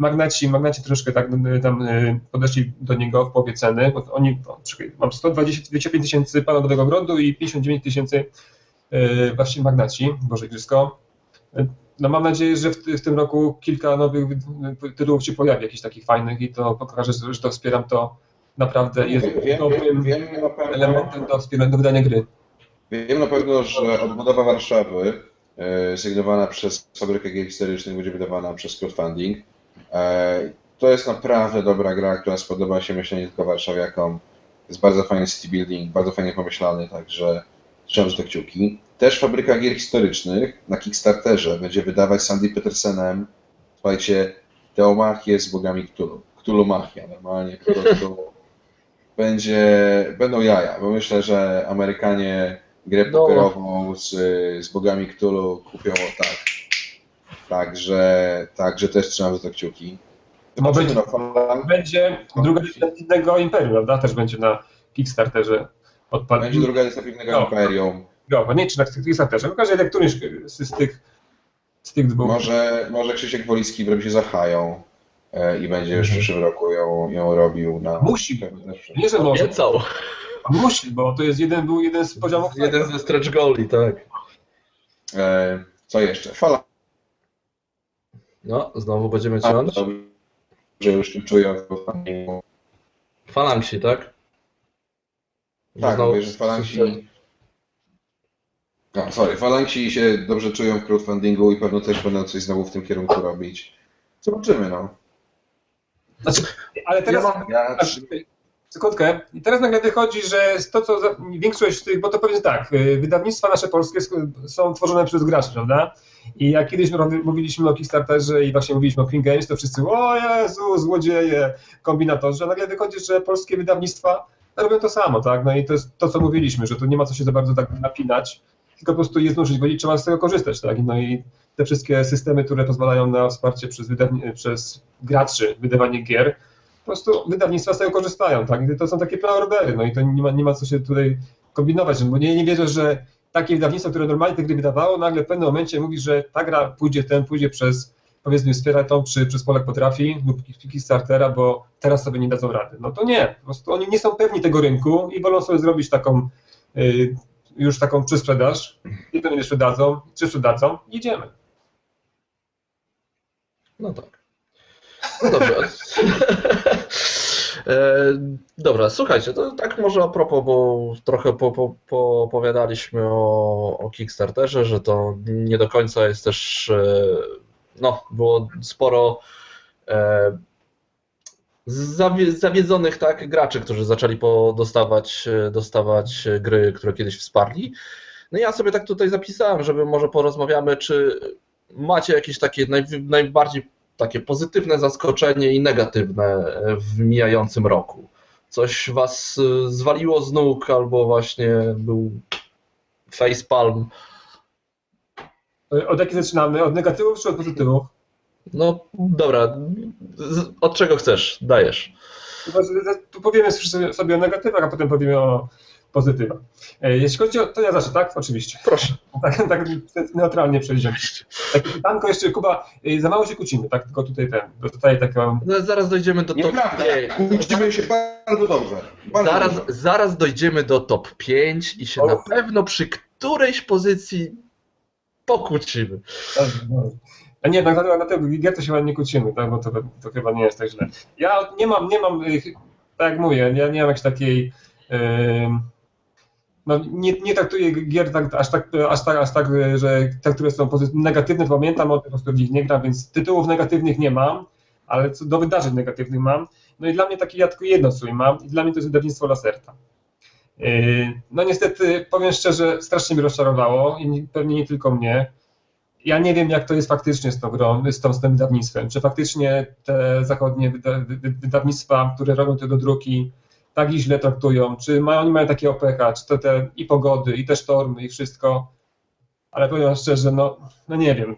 Magnaci, Magnaci troszkę tak y, tam y, podeszli do niego w połowie ceny, bo oni, mam 125 tysięcy pana nowego ogrodu i 59 tysięcy y, właśnie Magnaci, Boże Igrzysko. No mam nadzieję, że w, w tym roku kilka nowych wy- tytułów się pojawi, jakichś takich fajnych i to pokaże, że to wspieram, to naprawdę jest Wiem, wiem, dobrym wiem na pewno, elementem do, wspierania- do wydania gry. wiem na pewno, że odbudowa Warszawy e, sygnowana przez Fabrykę Gier Historycznych będzie wydawana przez crowdfunding. E, To jest naprawdę dobra gra, która spodoba się myślę nie tylko warszawiakom. Jest bardzo fajny city building, bardzo fajnie pomyślany, także trzymam za kciuki. Też Fabryka Gier Historycznych na Kickstarterze będzie wydawać z Andy Petersenem, słuchajcie, Teomachię z bogami Cthulhu. Cthulhu Machia, normalnie po prostu <laughs> będzie, będą jaja, bo myślę, że Amerykanie grę No. pokerową z, z bogami Cthulhu kupią tak. Także, także też trzymam za to kciuki. No będzie- no, Falan- Będzie druga edycja innego Imperium, prawda? Też będzie na Kickstarterze będzie druga edycja Piwnego No. Imperium. No, nie, czy na Kickstarterze. W każdym razie któryś z, z tych z tych dwóch. Może, może Krzysiek Wolicki wyrobi się za Hają e, i będzie już w Mhm. przyszłym roku ją, ją robił na... Musi. Nie, że może. Obiecał. Musi, bo to jest jeden, był jeden z poziomów. Jeden ze stretch goali, tak. E, co jeszcze? Fala. No, znowu będziemy ciąć. Że już tu czuję. Falangsi, tak? Że Tak, znowu mówię, że falangsi... No, sorry, falangsi się dobrze czują w crowdfundingu i pewno też będą coś znowu w tym kierunku robić. Zobaczymy, no. Znaczy, ale teraz. Ja mam- Ja Sekundkę. I teraz nagle wychodzi, że to, co większość tych, bo to powiem tak, y, wydawnictwa nasze polskie sk- są tworzone przez graczy, prawda? I jak kiedyś mówiliśmy o Kickstarterze i właśnie mówiliśmy o King Games, to wszyscy, o Jezu, złodzieje, kombinatorzy, a nagle wychodzi, że polskie wydawnictwa robią to samo, tak? No i to jest to, co mówiliśmy, że to nie ma co się za bardzo tak napinać, tylko po prostu jest możliwość i trzeba z tego korzystać, tak? No i te wszystkie systemy, które pozwalają na wsparcie przez, przez graczy wydawanie gier, po prostu wydawnictwa z tego korzystają, tak? To są takie preordery, no i to nie ma, nie ma co się tutaj kombinować, bo nie, nie wierzę, że takie wydawnictwo, które normalnie te gry wydawało, nagle w pewnym momencie mówi, że ta gra pójdzie ten, pójdzie przez powiedzmy wspiera tą, czy przez Polak potrafi lub Kickstartera, bo teraz sobie nie dadzą rady. No to nie, po prostu oni nie są pewni tego rynku i wolą sobie zrobić taką y, już taką przysprzedaż i to nie sprzedadzą, czy sprzedadzą, idziemy. No tak. No dobrze. <laughs> E, dobra, słuchajcie, to tak może a propos, bo trochę po, po, o, o Kickstarterze, że to nie do końca jest też, e, no, było sporo e, zawiedzonych tak, graczy, którzy zaczęli dostawać, dostawać gry, które kiedyś wsparli. No ja sobie tak tutaj zapisałem, żeby może porozmawiamy, czy macie jakieś takie naj, najbardziej takie pozytywne zaskoczenie i negatywne w mijającym roku? Coś was y, zwaliło z nóg albo właśnie był facepalm? Od jakich zaczynamy? Od negatywów czy od pozytywów? No dobra, od czego chcesz? Dajesz. Tu powiemy sobie o negatywach, a potem powiemy o pozytywa. E, jeśli chodzi o, to ja zacznę, tak? Oczywiście. Proszę. <laughs> Tak, tak neutralnie przejdziemy. <laughs> Takie pytanko jeszcze, Kuba, e, za mało się kłócimy, tak? Tylko tutaj ten, dostaję taką... No, zaraz dojdziemy do top 5. Kłócimy się bardzo dobrze. Bardzo zaraz, dobrze. zaraz dojdziemy do top 5 i się o. na pewno przy którejś pozycji pokłócimy. A nie, na, na, na tego gier to się chyba nie kłócimy, tak? bo to, to chyba nie jest tak źle. Ja nie mam, nie mam, y, tak jak mówię, ja nie mam jakiejś takiej no, nie, nie traktuję gier tak, aż, tak, aż, tak, aż tak, że te, które są negatywne, to pamiętam, o po prostu w nich nie gram, więc tytułów negatywnych nie mam, ale co do wydarzeń negatywnych mam. No i dla mnie takie ja tylko jedno sobie mam i dla mnie to jest wydawnictwo Laserta. Yy, no niestety, powiem szczerze, strasznie mnie rozczarowało i pewnie nie tylko mnie. Ja nie wiem, jak to jest faktycznie z tą grą, z, tą, z tym wydawnictwem. Czy faktycznie te zachodnie wyda, wydawnictwa, które robią te do tak źle traktują, czy mają, oni mają takie OPH, czy to te i pogody, i te sztormy, i wszystko. Ale powiem szczerze, no, no nie wiem.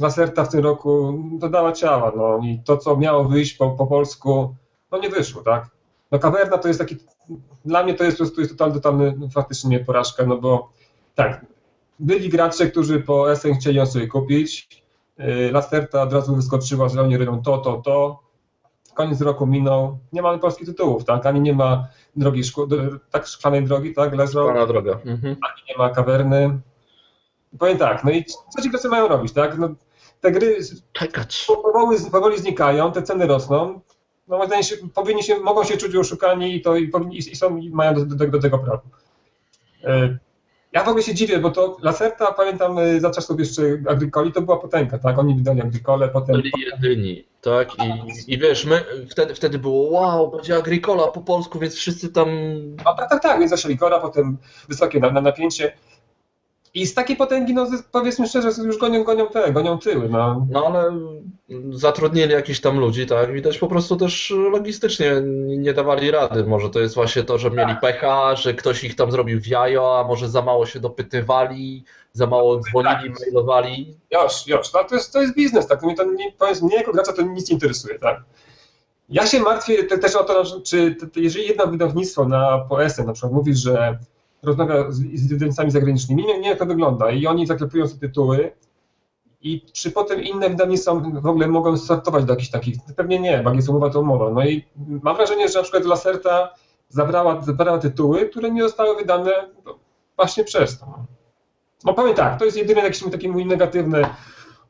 Laserta w tym roku dodała ciała, no i to, co miało wyjść po, po polsku, no nie wyszło, tak? No Kawerna to jest taki, dla mnie to jest po prostu jest totalny, totalny no, faktycznie porażka, no bo tak, byli gracze, którzy po SN chcieli ją sobie kupić, y, Laserta od razu wyskoczyła, że oni robią to, to, to, koniec roku minął, nie mamy polskich tytułów, tak? Ani nie ma drogi, tak szklanej drogi, tak? Leżą. Szklana droga. Mhm. Ani nie ma kawerny. Powiem tak, no i co ci gracze mają robić, tak? No, te gry. Powoli, powoli znikają, te ceny rosną. No, się, powinni się, mogą się czuć oszukani i, to, i, powinni, i są, i mają do, do, do tego prawo. Ja w ogóle się dziwię, bo to Lacerta, pamiętam y, za czasów jeszcze Agricoli, to była potęga, tak? Oni wydali Agricole, potem... Byli jedyni, tak? I, i wiesz, my wtedy, wtedy było wow, będzie Agricola po polsku, więc wszyscy tam... A tak, tak, tak, więc zaczęli Agricola, potem wysokie na, na napięcie. I z takiej potęgi, no powiedzmy szczerze, już gonią, gonią te, gonią tyły. No. no ale zatrudnili jakichś tam ludzi, tak? Widać po prostu też logistycznie nie dawali rady. Może to jest właśnie to, że mieli tak. pecha, że ktoś ich tam zrobił w jajo, a może za mało się dopytywali, za mało dzwonili, tak. mailowali. Już, już, no to jest, to jest biznes, tak? Mnie, to, nie, powiedz, mnie jako gracza to nic nie interesuje, tak? Ja się martwię też o to, czy jeżeli jedno wydawnictwo na POS-em na przykład mówi, że rozmawia z, z zagranicznymi, nie, nie jak to wygląda i oni zaklepują sobie tytuły i czy potem inne wydawnictwa w ogóle mogą startować do jakichś takich, pewnie nie, bo jest umowa to umowa. No i mam wrażenie, że na przykład Laserta zabrała, zabrała tytuły, które nie zostały wydane właśnie przez to. No powiem tak, to jest jedyne jakieś takie mój negatywne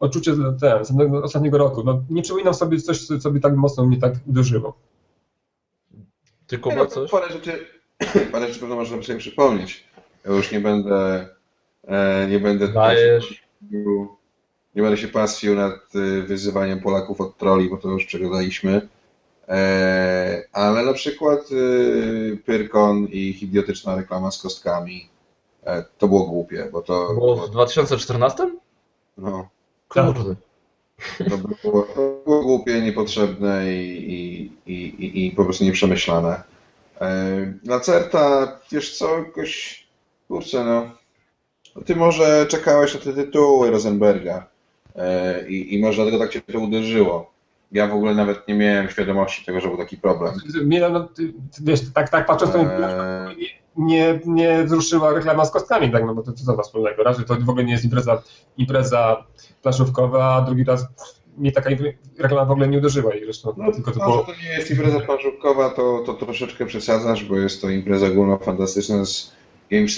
odczucie ten, z ostatniego roku. No, nie przypominam sobie coś, co by tak mocno mnie tak uderzyło. Tylko ma coś? Parę rzeczy, <coughs> parę rzeczy pewno można sobie przypomnieć. Ja już nie będę e, nie będę nie będę się pastwił nad e, wyzywaniem Polaków od troli, bo to już przegadaliśmy. E, ale na przykład Pyrkon i ich idiotyczna reklama z kostkami to było głupie, bo to... Było w 2014? No. Kurde. To było, to było głupie, niepotrzebne i, i, i, i po prostu nieprzemyślane. Lacerta, wiesz co, jakoś, kurczę no, ty może czekałeś na te tytuły Rosenberga e, i, i może dlatego tak cię to uderzyło. Ja w ogóle nawet nie miałem świadomości tego, że był taki problem. Nie, no, wiesz, tak, tak patrząc, to eee... nie, nie wzruszyła reklama z kostkami, tak, no bo to co ma wspólnego? Raz, że to w ogóle nie jest impreza, impreza planszówkowa, a drugi raz mnie taka reklama w ogóle nie uderzyła i zresztą No, tylko to to, było... że to nie jest impreza planszówkowa, to, to troszeczkę przesadzasz, bo jest to impreza ogólnofantastyczna z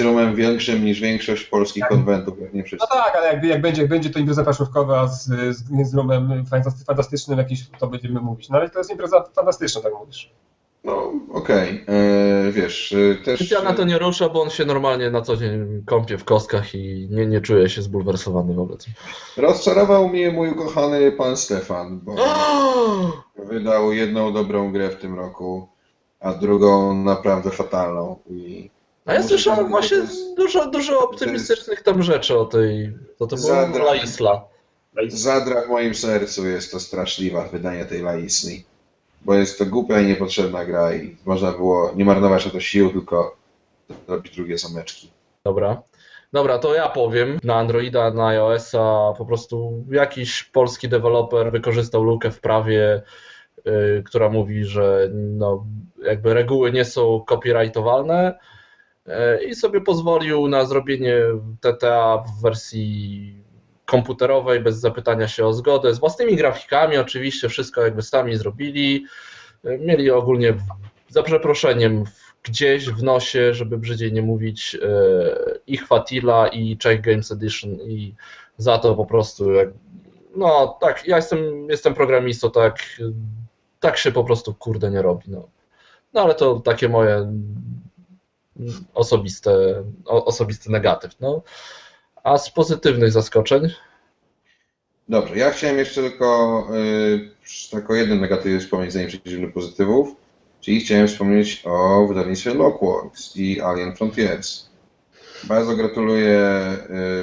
roomem większym niż większość polskich konwentów, jak nie No wszyscy. tak, ale jak, jak, będzie, jak będzie to impreza planszówkowa z, z, z fantasty- fantastycznym to będziemy mówić. No ale to jest impreza fantastyczna, tak mówisz. No, okej, e, wiesz, e, też... Ja na to nie ruszę, bo on się normalnie na co dzień kąpie w kostkach i nie, nie czuje się zbulwersowany wobec. Rozczarował mnie mój ukochany pan Stefan, bo wydał jedną dobrą grę w tym roku, a drugą naprawdę fatalną. I A ja słyszałem właśnie jest- dużo, dużo optymistycznych tam rzeczy o tej. To to była Zadra. La Isla. Zadra w moim sercu jest to straszliwa wydanie tej Laisny, bo jest to głupia i niepotrzebna gra i można było nie marnować na to sił, tylko robić drugie zameczki. Dobra. Dobra, to ja powiem. Na Androida, na iOS-a po prostu jakiś polski deweloper wykorzystał lukę w prawie, y, która mówi, że no, jakby reguły nie są copyrightowalne y, i sobie pozwolił na zrobienie TTA w wersji komputerowej bez zapytania się o zgodę, z własnymi grafikami oczywiście, wszystko jakby sami zrobili. Mieli ogólnie za przeproszeniem gdzieś w nosie, żeby brzydziej nie mówić, e, i Chwatila, i Czech Games Edition, i za to po prostu, jak, no tak, ja jestem, jestem programistą, tak, tak się po prostu kurde nie robi, no. No ale to takie moje osobiste, osobisty negatyw, no. A z pozytywnych zaskoczeń, Dobrze, ja chciałem jeszcze tylko, yy, tylko jeden wspomnieć, zanim przejdziemy do pozytywów, czyli chciałem wspomnieć o wydawnictwie Lockworks i Alien Frontiers. Bardzo gratuluję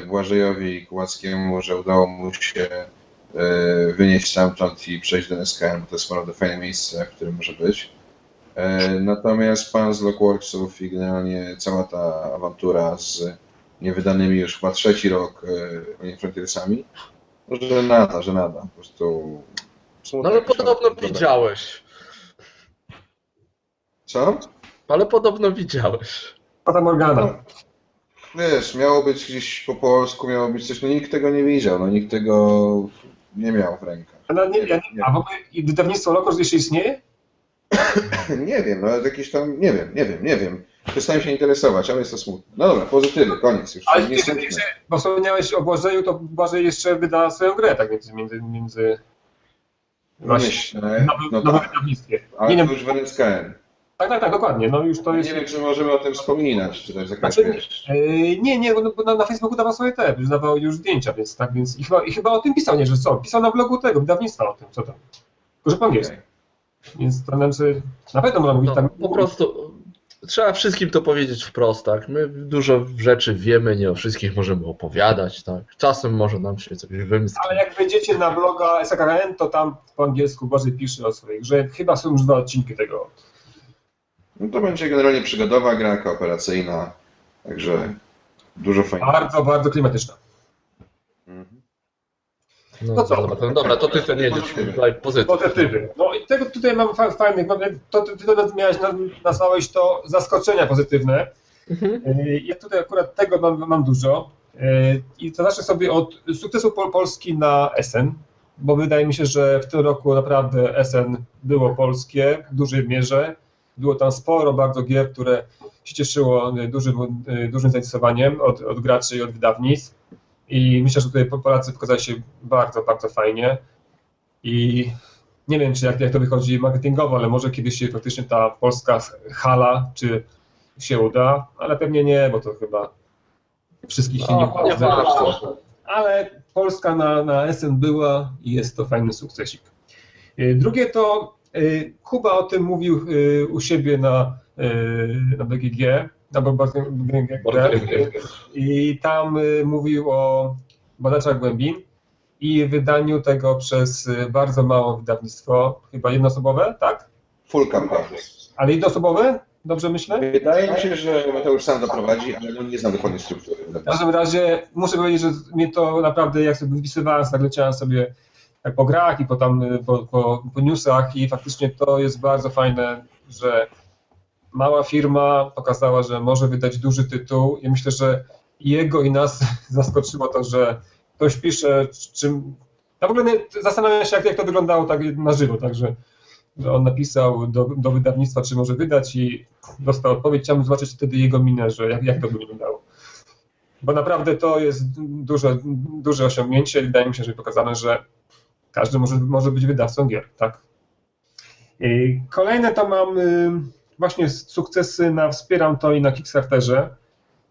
yy, Błażejowi Kułackiemu, że udało mu się yy, wynieść stamtąd i przejść do SKM, bo to jest naprawdę fajne miejsce, w którym może być. Yy, Natomiast pan z Lockworksów i generalnie cała ta awantura z niewydanymi już chyba trzeci rok Alien Frontiersami, że nada, że nada. Po prostu. no ale podobno widziałeś, Co? ale podobno widziałeś. Pata Morgana. Wiesz, miało być gdzieś po polsku, miało być coś, no nikt tego nie widział, no nikt tego nie miał w rękach. A, nie, ja, nie- a w ogóle i wydawnictwo Lokos jeszcze istnieje? <coughs> Nie wiem, no jakieś tam, nie wiem, nie wiem, nie wiem. Przestałem się interesować, ale jest to smutne. No dobra, pozytywy, koniec już. Ale nie ty, jeszcze, bo wspomniałeś o Błażeju, to Błażej jeszcze wyda swoją grę, tak między, między, między No właśnie myślę, nowym, no nowym tak, wydawnictwie. ale Nie, to już w NSKN. tak, tak, tak, dokładnie, no już to jest... Nie wiem, czy możemy o tym wspominać, czy jest jakaś, Znaczy. Yy, nie, nie, bo na, na Facebooku dawał swoje te, już dawał już zdjęcia, więc tak, więc i chyba, i chyba o tym pisał, nie, że co, pisał na blogu tego, wydawnictwa o tym, co tam, tylko że po angielsku, Okej. więc to nam sobie, na pewno można mówić No, tak, po prostu trzeba wszystkim to powiedzieć wprost, tak? My dużo rzeczy wiemy, nie o wszystkich możemy opowiadać, tak? Czasem może nam się coś wymsknie. ale jak wejdziecie na bloga SKKN, to tam po angielsku Błażej pisze o swojej grze, chyba są już dwa odcinki tego, No to będzie generalnie przygodowa gra kooperacyjna, także dużo fajnego. bardzo, bardzo klimatyczna. No, No co? dobra, to, dobra, to ty ten jedziesz pozytyw. Pozytywy. No i tego tutaj mam fa- fajnych, mam, to ty, ty to miałeś, na- nazwałeś to zaskoczenia pozytywne. Mhm. Yy, Ja tutaj akurat tego mam, mam dużo. Yy, I to zacznę sobie od sukcesu Pol- Polski na SN, bo wydaje mi się, że w tym roku naprawdę SN było polskie w dużej mierze. Było tam sporo bardzo gier, które się cieszyło yy, dużym, dużym zainteresowaniem od, od graczy i od wydawnictw. I myślę, że tutaj Polacy pokazali się bardzo, bardzo fajnie. I nie wiem, czy jak, jak to wychodzi marketingowo, ale może kiedyś się faktycznie ta polska hala, czy się uda, ale pewnie nie, bo to chyba wszystkich się nie uda. warto. Ale Polska na, na SN była i jest to fajny sukcesik. Y, Drugie to y, Kuba o tym mówił y, u siebie na, na BGG, i tam y, mówił o badaczach głębin i wydaniu tego przez y, bardzo małe wydawnictwo, chyba jednoosobowe, tak? Full campaign. Ale jednoosobowe? Dobrze myślę? Wydaje mi się, że Mateusz sam doprowadzi, ale nie znam dokładnie struktury. W każdym razie muszę powiedzieć, że mnie to naprawdę, jak sobie wypisywałem, tak leciałem sobie tak po grach i po, tam, po, po, po newsach i faktycznie to jest bardzo fajne, że mała firma pokazała, że może wydać duży tytuł i myślę, że jego i nas <laughs> zaskoczyło to, że ktoś pisze, czym. Ja w ogóle zastanawiam się, jak, jak to wyglądało tak na żywo, także że on napisał do, do wydawnictwa, czy może wydać i dostał odpowiedź. Chciałbym zobaczyć wtedy jego minę, że jak, jak to by wyglądało. Bo naprawdę to jest duże, duże osiągnięcie. Wydaje mi się, że pokazane, że każdy może, może być wydawcą gier, tak? I kolejne to mam y, właśnie sukcesy na Wspieram to i na Kickstarterze.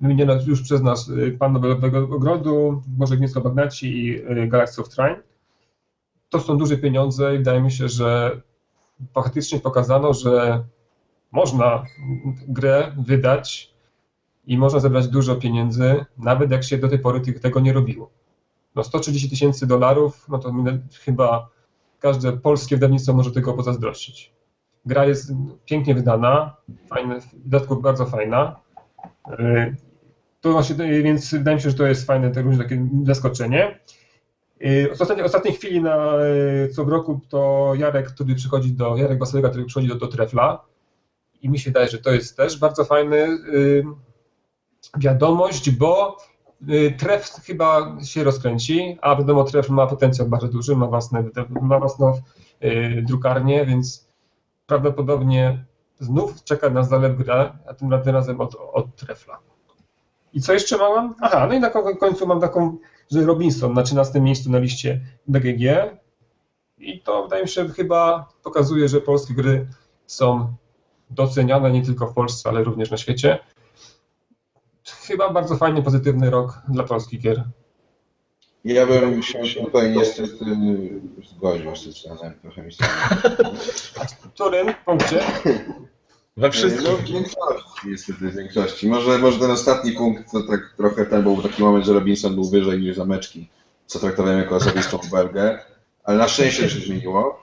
Wymienione już przez nas y, Pan Nobelowego Ogrodu, Boże Gniezdo Bagnaci i y, Galaxy of Trine. To są duże pieniądze i wydaje mi się, że faktycznie pokazano, że można grę wydać i można zebrać dużo pieniędzy, nawet jak się do tej pory tego nie robiło. No 130 tysięcy dolarów, no to chyba każde polskie wydawnictwo może tego pozazdrościć. Gra jest pięknie wydana, fajne, w dodatku bardzo fajna. Y, to właśnie, więc wydaje mi się, że to jest fajne, również takie zaskoczenie. Y, w ostatniej, ostatniej chwili na y, co roku to Jarek, który przychodzi do, Jarek Basalega, który przychodzi do, do Trefla i mi się wydaje, że to jest też bardzo fajny wiadomość, bo Tref chyba się rozkręci, a wiadomo, Tref ma potencjał bardzo duży, ma, własne, ma własną drukarnię, więc prawdopodobnie znów czeka nas zalew gra, a tym razem od, od Trefla. I co jeszcze mam? Aha, no i na końcu mam taką, że Robinson na 13 miejscu na liście BGG. I to wydaje mi się chyba pokazuje, że polskie gry są doceniane nie tylko w Polsce, ale również na świecie. Chyba bardzo fajny, pozytywny rok dla polskich gier. Ja bym się tutaj niestety zgodził z trochę mi W którym punkcie? We wszystkich. No, w większości, niestety, w większości. Może, może ten ostatni punkt to tak trochę ten był taki moment, że Robinson był wyżej niż zameczki, co traktowałem jako osobistą belgę, ale na szczęście się zmieniło.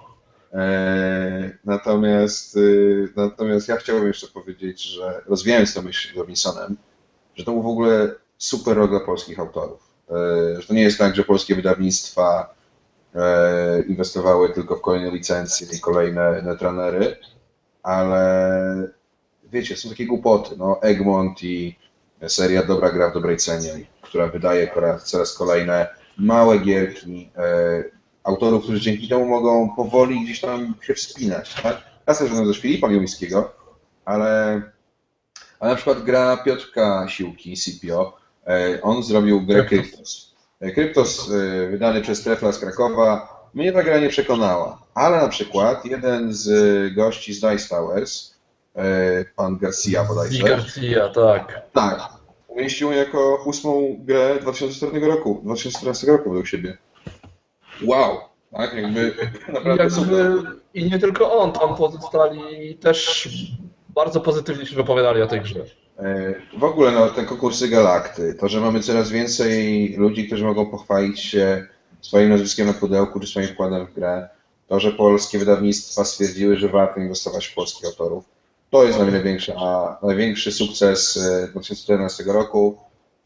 Eee, natomiast, y, natomiast ja chciałbym jeszcze powiedzieć, że rozwijając tę myśl Robinsonem, że to był w ogóle super rok dla polskich autorów. Eee, że to nie jest tak, że polskie wydawnictwa eee, inwestowały tylko w kolejne licencje i kolejne netranery, ale wiecie, są takie głupoty. No, Egmont i seria Dobra Gra w dobrej cenie, która wydaje coraz kolejne małe gierki e, autorów, którzy dzięki temu mogą powoli gdzieś tam się wspinać. Tak? Ja sobie ze Filipa Miłońskiego, ale, ale na przykład gra Piotrka Siłki, CPO, e, on zrobił grę Kryptos. E, Kryptos e, wydany przez Trefla z Krakowa mnie ta gra nie przekonała, ale na przykład jeden z gości z Dice Towers, e, pan Garcia bodajże. Garcia, tak. Tak. Umieścił jako ósmą grę 2014 roku, 2014 roku według siebie. Wow, tak, jakby <laughs> naprawdę jakby, I nie tylko on, tam pozostali też bardzo pozytywnie się wypowiadali o tej grze. E, w ogóle no, te konkursy Galakty, to, że mamy coraz więcej ludzi, którzy mogą pochwalić się swoim nazwiskiem na pudełku czy swoim wkładem w grę. To, że polskie wydawnictwa stwierdziły, że warto inwestować w polskich autorów. To jest największy, a największy sukces 2014 e, roku,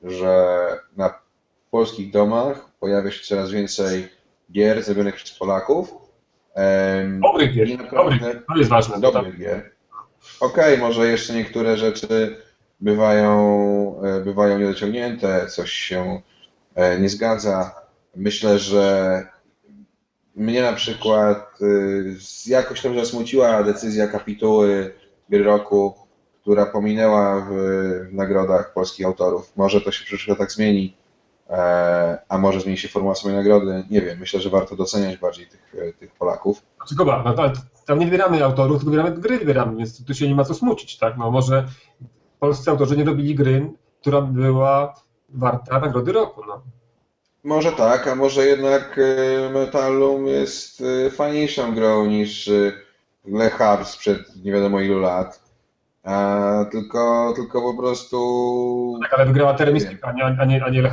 że na polskich domach pojawia się coraz więcej gier zrobionych przez Polaków. Dobrych gier, dobrych, to jest ważne. Dobrych tak. gier. Okej, okay, może jeszcze niektóre rzeczy bywają, e, bywają niedociągnięte, coś się e, nie zgadza, Myślę, że mnie na przykład y, jakoś tam zasmuciła decyzja kapituły gry roku, która pominęła w, nagrodach polskich autorów. Może to się w latach zmieni, e, a może zmieni się formuła samej nagrody. Nie wiem, myślę, że warto doceniać bardziej tych, tych Polaków. Tylko no, tam nie wybieramy autorów, wybieramy gry, wybieramy, więc tu się nie ma co smucić, tak? No może polscy autorzy nie robili gry, która była warta nagrody roku, no. Może tak, a może jednak e, Metallum jest e, fajniejszą grą niż e, Le sprzed nie wiadomo ilu lat. A, tylko, tylko po prostu... Tak, ale wygrała Terra Mystica, a nie, a nie Le.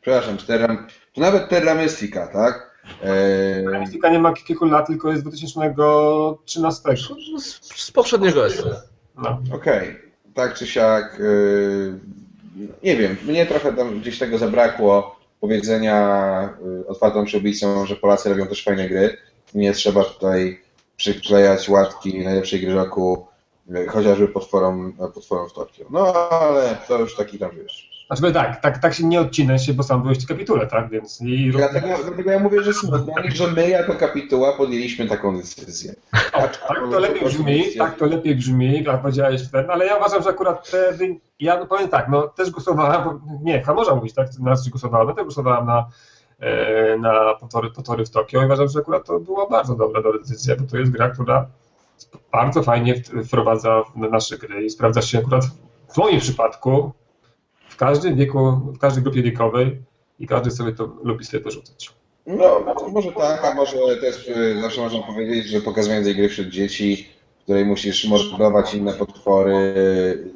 Przepraszam, Terra, to nawet Terra Mystica, tak? Terra Mystica nie ma kilku lat, tylko jest z 2013. Z, poprzedniego jest. No. Okej, okay. Tak czy siak, nie wiem, mnie trochę tam gdzieś tego zabrakło powiedzenia y, otwartą przyłbicą, że Polacy robią też fajne gry. Nie trzeba tutaj przyklejać łatki najlepszej gry roku e, chociażby potworom, potworom w Tokio. No ale to już taki tam wiesz. Znaczy tak, tak, tak się nie odcinę się, bo sam byłeś w kapitule, tak? Więc i Dlatego, dlatego ja mówię, że smutno, że my jako kapituła podjęliśmy taką decyzję. O, tak to lepiej brzmi, tak to lepiej brzmi, jak powiedziałeś ten, ale ja uważam, że akurat wtedy, ja powiem tak, no też głosowałem, bo, nie, chyba można mówić, tak, na coś głosowałem, no też głosowałem na, e, na potory, potory w Tokio i uważam, że akurat to była bardzo dobra, decyzja, bo to jest gra, która bardzo fajnie wprowadza w nasze gry i sprawdza się akurat w moim przypadku każdym wieku, w każdej grupie wiekowej i każdy sobie to lubi sobie porzucać. No, może tak, a może też y, zawsze można powiedzieć, że pokazywanie tej gry wśród dzieci, w której musisz mordować inne potwory,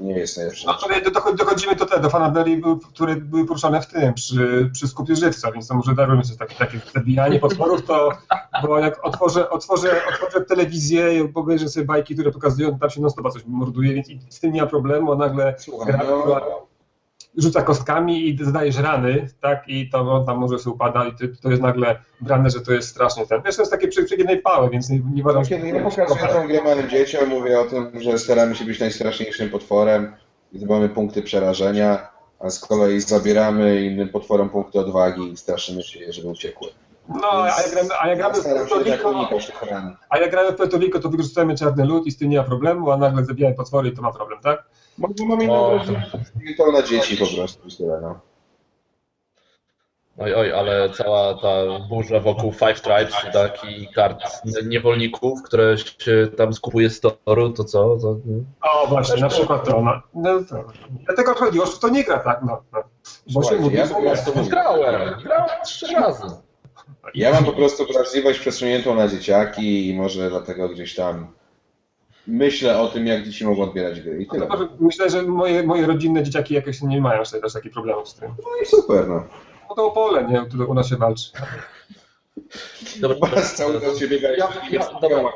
nie jest najlepsze. No tutaj dochodzimy do tego, do fanaberii, które były poruszane w tym, przy, przy skupie żywca, więc to może darujmy sobie takie, takie zabijanie potworów, to bo jak otworzę, otworzę, otworzę telewizję i obejrzę sobie bajki, które pokazują, tam się non stop coś morduje, więc z tym nie ma problemu, a nagle Słucham, gra, no, rzuca kostkami i zadajesz rany, tak, i to on tam może się upada i to jest nagle brane, że to jest strasznie ten. Wiesz, to jest takie przy, przy jednej pały, więc nie, nie uważam, Kiedy ja pokazuję tą grę małym dzieciom, mówię o tym, że staramy się być najstraszniejszym potworem i zdobywamy punkty przerażenia, a z kolei zabieramy innym potworom punkty odwagi i straszymy się, żeby uciekły. No, a jak gramy, a jak gramy w Puerto Rico, a jak gramy w Puerto Rico, to wykorzystujemy czarny lód i z tym nie ma problemu, a nagle zabijamy potwory i to ma problem, tak? Bo mam inną to na dzieci po prostu tyle, no. Oj, oj, ale cała ta burza wokół Five Tribes, tak, i kart niewolników, które się tam skupuje z toru, to co? To... O, właśnie, na przykład to. No, no to. Dlatego chodzi, to nie gra tak, no. no. Bo się mówi, ja po prostu grałem, grałem trzy razy. Ja mam po prostu wrażliwość przesuniętą na dzieciaki i może dlatego gdzieś tam myślę o tym, jak dzieci mogą odbierać gry i tyle. Myślę, że moje, moje rodzinne dzieciaki jakoś nie mają też takich problemów z tym. No i super, no. No to pole, nie? Tu u nas się walczy. Dobra, <laughs> z cały czas się biega ja, ja, dobra.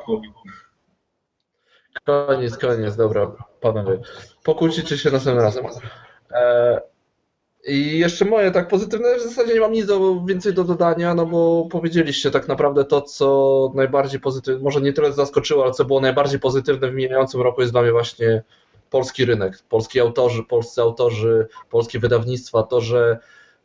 Koniec, koniec, dobra, panowie. Pokłócicie się następnym razem. E, i jeszcze moje tak pozytywne, w zasadzie nie mam nic do, więcej do dodania, no bo powiedzieliście tak naprawdę to, co najbardziej pozytywne, może nie tyle zaskoczyło, ale co było najbardziej pozytywne w mijającym roku jest dla mnie właśnie polski rynek, polski autorzy, polscy autorzy, polskie wydawnictwa, to, że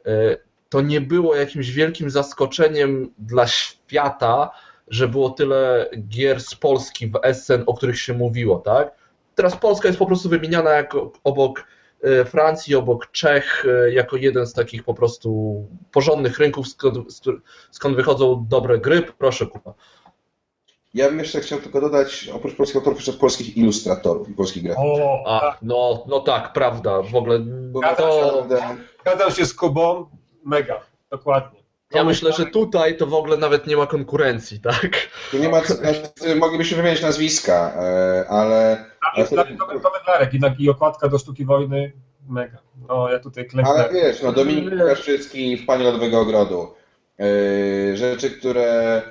e, to nie było jakimś wielkim zaskoczeniem dla świata, że było tyle gier z Polski w Essen, o których się mówiło, tak? Teraz Polska jest po prostu wymieniana jako obok Francji, obok Czech, e, jako jeden z takich po prostu porządnych rynków, skąd, skąd wychodzą dobre gry. Proszę, Kuba. Ja bym jeszcze chciał tylko dodać, oprócz polskich autorów, jeszcze polskich ilustratorów i polskich grafików. O, A, tak. no, no tak, prawda, w ogóle to... Zgadzam się z Kubą, mega, dokładnie. Ja myślę, że tutaj to w ogóle nawet nie ma konkurencji, tak? Tu nie ma, moglibyśmy wymienić nazwiska, e, ale jest dla mnie dobry komentarzek i, okładka do sztuki wojny mega. No ja tutaj klęknę. Ale wiesz, no Dominik Kaszczycki w Panie Lodowego Ogrodu. Yy, rzeczy, które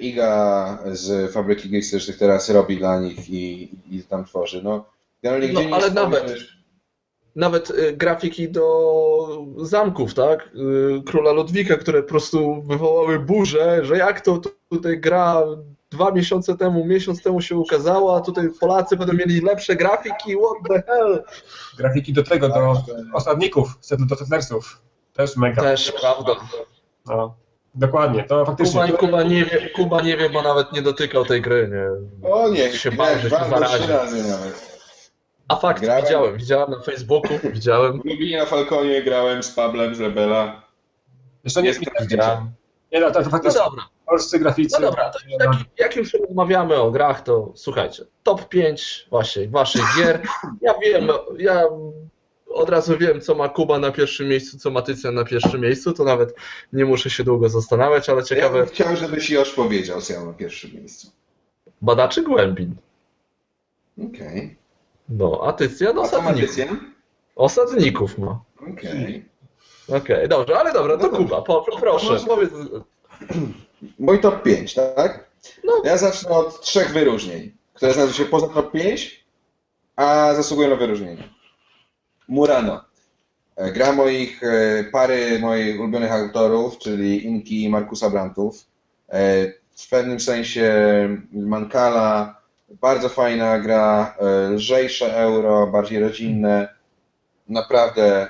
Iga z Fabryki Gigstycznych teraz robi dla nich i, i tam tworzy. No, generalnie no, ale nawet, nawet y, grafiki do zamków, tak? Y, Króla Ludwika, które po prostu wywołały burzę, że jak to tutaj gra dwa miesiące temu, miesiąc temu się ukazała, a tutaj Polacy będą mieli lepsze grafiki, what the hell. Grafiki do tego, do osadników, do settlersów, też mega. Też, prawda. No. Dokładnie, to faktycznie. Kuba, Kuba, nie wie, Kuba nie wie, bo nawet nie dotykał tej gry, nie. O nie, się bał, że się zarazi. nawet. A fakt, grałem, widziałem, widziałem na Facebooku, widziałem. W Lublinie na Falconie grałem z Pablem z Rebela. Jeszcze nie widziałem. Nie, no, to, to faktycznie. No dobra. Polscy graficy. No dobra, to jak, jak już rozmawiamy o grach, to słuchajcie, top 5 właśnie waszych gier. Ja wiem, ja od razu wiem, co ma Kuba na pierwszym miejscu, co ma Tycjan na pierwszym miejscu, to nawet nie muszę się długo zastanawiać, ale ciekawe... Ja bym chciał, żebyś Josz powiedział, co ja mam na pierwszym miejscu. Badaczy głębin. Okej. Okay. No, a Tycjan osadników. Osadników ma. Okej. Okay. Okej, okay, dobrze, ale dobra, to no Kuba, po, proszę, powiedz... <clears throat> Mój top 5, tak? No. Ja zacznę od trzech wyróżnień, które znajdują się poza top 5, a zasługują na wyróżnienie. Murano. E, gra moich, e, pary moich ulubionych autorów, czyli Inki i Markusa Brantów. E, w pewnym sensie Mankala Bardzo fajna gra, e, lżejsze euro, bardziej rodzinne. Naprawdę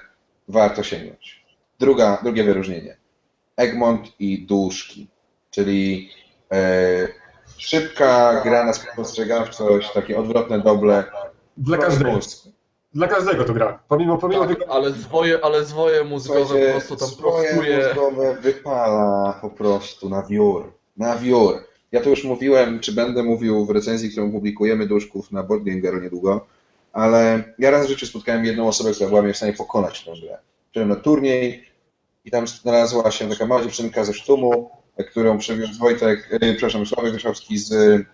warto sięgnąć. Druga, drugie wyróżnienie. Egmont i Duszki, czyli e, szybka gra na spostrzegawczość, takie odwrotne doble. Dla każdego. Dla każdego to gra. Pomimo, pomimo Tak, tego. ale zwoje, ale zwoje mózgowe po prostu tam prostuje. mózgowe wypala po prostu na wiór. Na wiór. Ja to już mówiłem, czy będę mówił w recenzji, którą publikujemy Duszków na Board Game Girl niedługo, ale ja raz w życiu spotkałem jedną osobę, która była mnie w stanie pokonać tę grę. Przyszedłem na turniej i tam znalazła się taka mała dziewczynka ze Sztumu, którą przywiózł Wojtek, yy, przepraszam, Sławek Wyszowski z,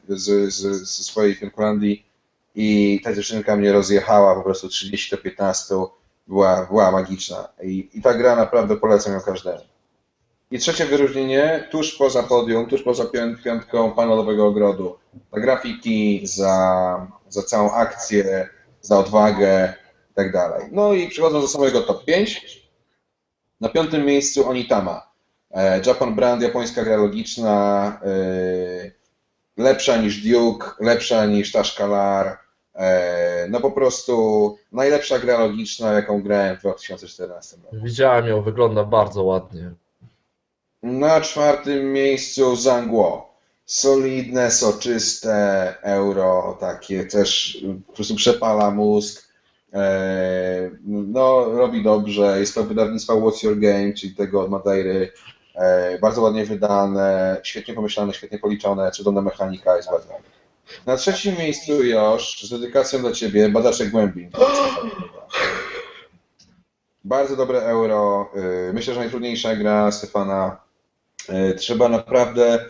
z, z, ze swojej Finlandii i ta dziewczynka mnie rozjechała po prostu 30 do 15, była, była magiczna I, i ta gra naprawdę polecam ją każdemu. I trzecie wyróżnienie, tuż poza podium, tuż poza piąt, piątką Pana Nowego Ogrodu. Za grafiki, za, za całą akcję, za odwagę i tak dalej. No i przechodząc do samego top 5, na piątym miejscu Onitama. E, Japan Brand, japońska gra logiczna, e, lepsza niż Duke, lepsza niż Tashkalar, e, no po prostu najlepsza gra logiczna, jaką grałem w 2014 roku. Widziałem ją, wygląda bardzo ładnie. Na czwartym miejscu Zangło. Solidne, soczyste euro, takie też po prostu przepala mózg. E, No, robi dobrze. Jest to wydawnictwa What's Your Game, czyli tego od Madeiry. E, Bardzo ładnie wydane, świetnie pomyślane, świetnie policzone, cudowna mechanika jest bardzo ładna. Na trzecim miejscu już, z dedykacją dla Ciebie, Badaczek Głębin. <gasps> Bardzo dobre euro. Y, Myślę, że najtrudniejsza gra Stefana. Y, Trzeba naprawdę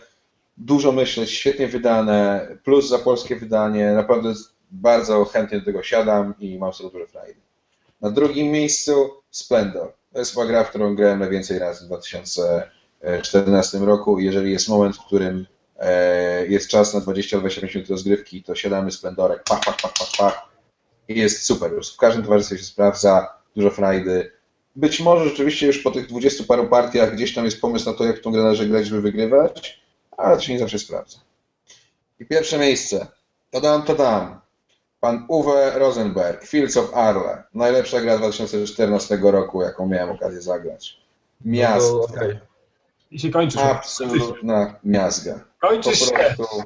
dużo myśleć, świetnie wydane, plus za polskie wydanie. Naprawdę bardzo chętnie do tego siadam i mam sobie duże frajdy. Na drugim miejscu Splendor. To jest chyba gra, w którą grałem najwięcej razy w 2014 roku. Jeżeli jest moment, w którym e, jest czas na 20-25 minut rozgrywki, to siadamy Splendorek, pach, pach, pach, pach, pach i jest super. Już w każdym towarzystwie się sprawdza, dużo frajdy. Być może rzeczywiście już po tych 20 paru partiach gdzieś tam jest pomysł na to, jak tą grę należy grać, żeby wygrywać, ale to się nie zawsze sprawdza. I pierwsze miejsce. Tadam, tadam. Pan Uwe Rosenberg, Fields of Arle. Najlepsza gra 2014 roku, jaką miałem okazję zagrać. Miasto. No, okej. I się kończy. Absolutna miazga. Po Kończy się. prostu.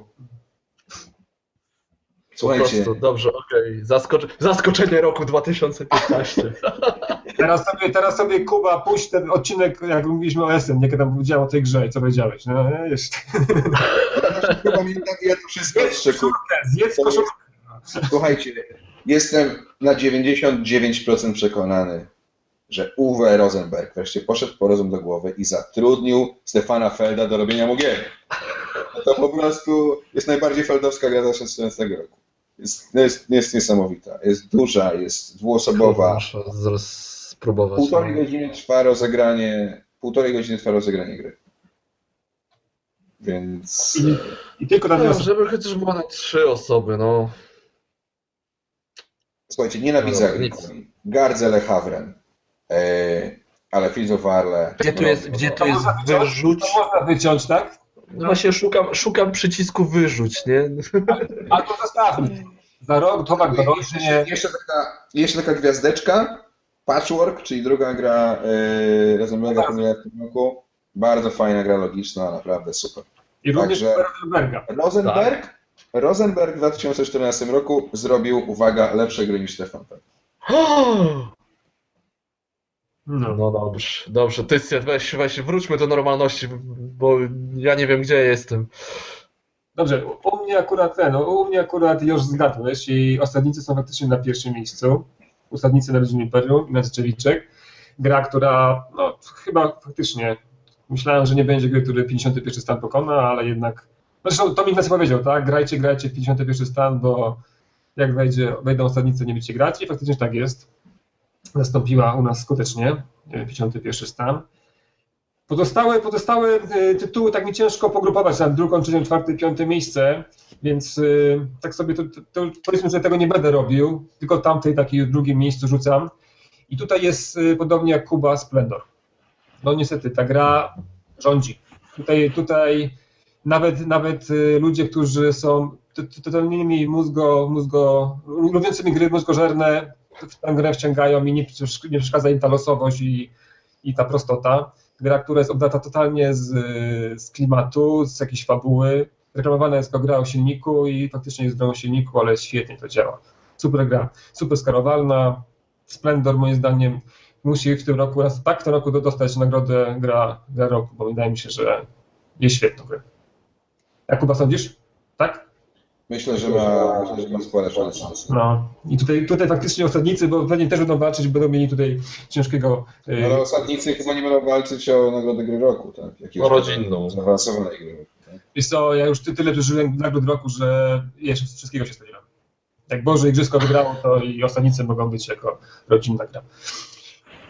Po Słuchajcie, prostu, dobrze, okej. Zaskocze... Zaskoczenie roku 2015. <laughs> Teraz sobie, teraz sobie Kuba puść ten odcinek, jak mówiliśmy o SM, nie tam powiedziałem o tej grze i co powiedziałeś. No, jeszcze. <laughs> mi tak ja to wszystko odszykuję. Zjedz koszulkę. Słuchajcie, jestem na 99% przekonany, że Uwe Rosenberg wreszcie poszedł po rozum do głowy i zatrudnił Stefana Felda do robienia mu gier. To po prostu jest najbardziej feldowska gra 2014 roku. Jest, jest, jest niesamowita, jest duża, jest dwuosobowa. Muszę zaraz spróbować. Półtorej no. godziny trwa rozegranie, półtorej godziny trwa rozegranie gry. Więc I, I tylko na No, żeby chociaż było na trzy osoby, no. słuchajcie, nienawidzę agrikolii. Gardzę Le Havren, e, ale Fields of Arle. Gdzie tu jest, gdzie tu jest wyrzuć? To można wyciąć, tak? No właśnie szukam, szukam przycisku wyrzuć, nie? Albo zostawmy. Za rok towar dorocznie. Jeszcze, jeszcze, taka, jeszcze taka gwiazdeczka, Patchwork, czyli druga gra yy, Rosenberga Tak. w tym roku. Bardzo fajna gra logiczna, naprawdę super. I również Także- Rosenberga. Rosenberg, Rosenberg w 2014 roku zrobił, uwaga, lepsze gry niż Stefan. <gasps> No. No dobrze, dobrze. Tycjat, weź, weź, wróćmy do normalności, bo ja nie wiem, gdzie jestem. Dobrze, u- mnie akurat ten, no, u mnie akurat już zgadłeś i osadnicy są faktycznie na pierwszym miejscu. Osadnicy na Rodzinie Imperium, Miastczewiczek. Gra, która no, chyba faktycznie myślałem, że nie będzie gry, który 51 stan pokona, ale jednak. Zresztą to mi Ignacy powiedział, tak? Grajcie, grajcie w 51 stan, bo jak wejdzie, wejdą osadnicy, nie będziecie grać i faktycznie tak jest. Nastąpiła u nas skutecznie e, 51 stan. Pozostałe, pozostałe tytuły tak mi ciężko pogrupować na drugą, trzecią, czwarte, piąte miejsce, więc y, tak sobie to, to, powiedzmy, że tego nie będę robił, tylko tamtej takiej drugim miejscu rzucam. I tutaj jest y, podobnie jak Kuba Splendor. No niestety ta gra rządzi. Tutaj, tutaj nawet, nawet ludzie, którzy są totalnymi mózgo, mózgo, lubiącymi gry mózgożerne w tę grę wciągają i nie, nie przeszkadza im ta losowość i, i ta prostota. Gra, która jest obdata totalnie z, z klimatu, z jakiejś fabuły. Reklamowana jest jako gra o silniku i faktycznie jest grą o silniku, ale świetnie to działa. Super gra, super skarowalna. Splendor moim zdaniem musi w tym roku, tak w tym roku dostać nagrodę gra, gra roku, bo wydaje mi się, że jest świetną grę. Jakuba sądzisz? Tak? Myślę, że ma, myślę, że ma spore szanse. No i tutaj, tutaj faktycznie osadnicy, bo pewnie też będą walczyć, będą mieli tutaj ciężkiego... No ale osadnicy chyba nie będą walczyć o nagrodę gry roku, tak? Jakiegoś o rodzinną. Zaawansowanej gry roku. Tak? Wiesz co, ja już tyle przeżyłem nagród roku, że jeszcze wszystkiego się spodziewam. Jak Boże Igrzysko wygrało, to i osadnicy mogą być jako rodzinna gra.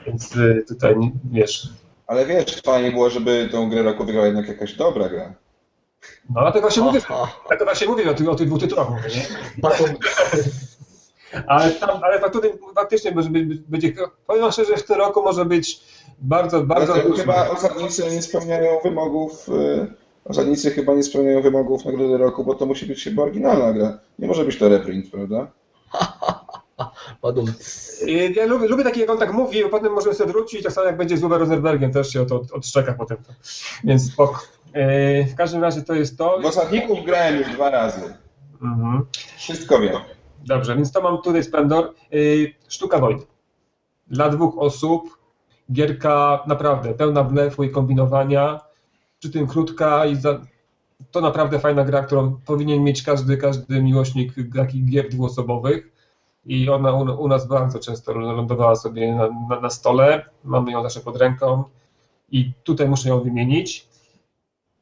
Więc y, tutaj, wiesz... Ale wiesz, fajnie było, żeby tą grę roku wygrała jednak jakaś dobra gra. No dlatego właśnie mówię, dlatego właśnie mówię o, tych, o tych dwóch tytułach, mówię, nie? <laughs> Ale, tam, ale faktycznie, faktycznie będzie, powiem szczerze, że w tym roku może być bardzo, bardzo... Chyba osadnicy nie spełniają wymogów, y, osadnicy chyba nie spełniają wymogów nagrody roku, bo to musi być chyba oryginalna gra. Nie może być to reprint, prawda? <laughs> Ja lubię, lubię taki, jak on tak mówi, bo potem możemy sobie wrócić, tak samo jak będzie z Uwe Rosenbergiem, też się o to odszczeka potem. Więc spoko. E, w każdym razie to jest to. W osadników grałem już dwa razy. Mhm. Wszystko wiem. Dobrze, więc to mam tutaj Splendor. E, sztuka wojny. Dla dwóch osób. Gierka naprawdę pełna blefu i kombinowania. Przy tym krótka i za... to naprawdę fajna gra, którą powinien mieć każdy, każdy miłośnik takich gier dwuosobowych. I ona u, u nas bardzo często lądowała sobie na, na, na stole. Mamy ją zawsze pod ręką. I tutaj muszę ją wymienić.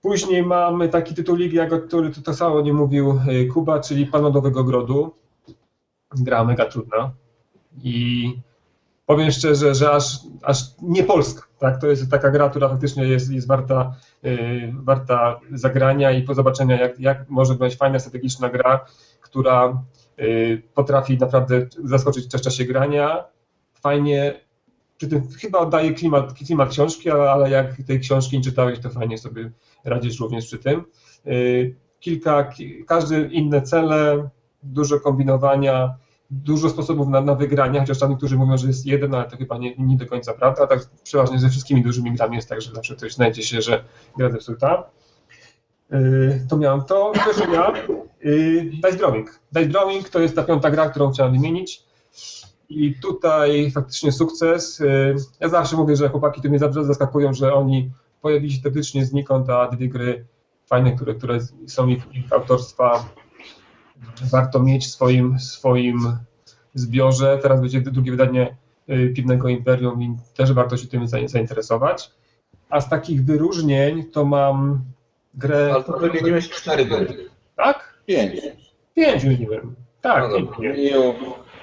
Później mamy taki tytuł jak o który to samo nie mówił y, Kuba, czyli Pan Nowego Grodu. Gra mega trudna i powiem szczerze, że aż, aż nie polska. Tak? To jest taka gra, która faktycznie jest, jest warta, yy, warta zagrania i po zobaczenia, jak, jak może być fajna, strategiczna gra, która yy, potrafi naprawdę zaskoczyć w czasie grania. Fajnie przy tym chyba oddaje klimat, klimat książki, ale jak tej książki nie czytałeś, to fajnie sobie radzisz również przy tym. Y, kilka, każdy inne cele, dużo kombinowania, dużo sposobów na, na wygranie, chociaż tam niektórzy mówią, że jest jeden, ale to chyba nie, nie do końca prawda. Tak przeważnie ze wszystkimi dużymi grami jest tak, że zawsze ktoś znajdzie się, że gra zepsuta. Y, to miałem to. Też ja. Dice Drawing. Dice Drawing to jest ta piąta gra, którą chciałem wymienić. I tutaj faktycznie sukces. Y, ja zawsze mówię, że chłopaki tu mnie zaskakują, że oni pojawili się teoretycznie znikąd, a dwie gry fajne, które, które są ich, ich autorstwa, warto mieć w swoim, swoim zbiorze. Teraz będzie drugie wydanie y, Piwnego Imperium i też warto się tym zainteresować. A z takich wyróżnień to mam grę... Ale to wymieniłeś cztery gry. Tak? Pięć. Pięć wymieniłem. Tak, no,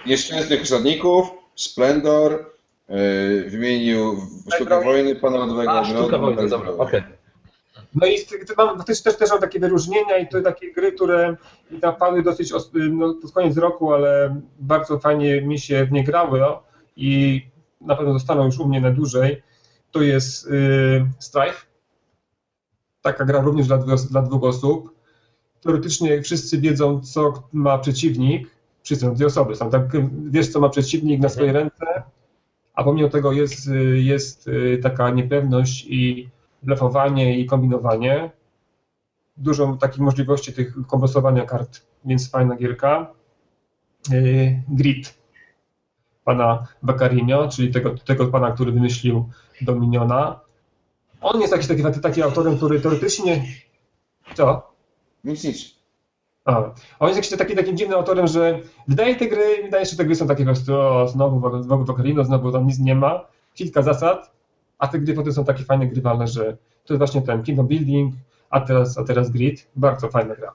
Nieszczęsnych Osadników, Splendor, yy, wymienił Sztukę Wojny, Pana Nowego A, Sztuka Wojny, dobra, okej. Okay. No i mam, też, też, też mam takie wyróżnienia i to takie gry, które napadły dosyć no, pod koniec roku, ale bardzo fajnie mi się w nie grały no, i na pewno zostaną już u mnie na dłużej. To jest y, Strife. Taka gra również dla, dla dwóch osób. Teoretycznie wszyscy wiedzą, co ma przeciwnik. Wszyscy, dwie osoby są. Tak, wiesz, co ma przeciwnik na swojej ręce, a pomimo tego jest, jest y, taka niepewność i blefowanie i kombinowanie. Dużo takich możliwości tych kompostowania kart, więc fajna gierka. Y, Grid pana Baccarinho, czyli tego, tego pana, który wymyślił Dominiona. On jest jakiś taki, taki, taki autorem, który teoretycznie... Co? Nic, nic. A, on jest jakiś taki, takim dziwnym autorem, że wydaje te gry, wydaje że te gry są takie po prostu, o, znowu, znowu Baccarino, znowu tam nic nie ma. Kilka zasad, a te gry potem są takie fajne, grywalne, że to jest właśnie ten Kingdom Building, a teraz, a teraz Grid. Bardzo fajna gra.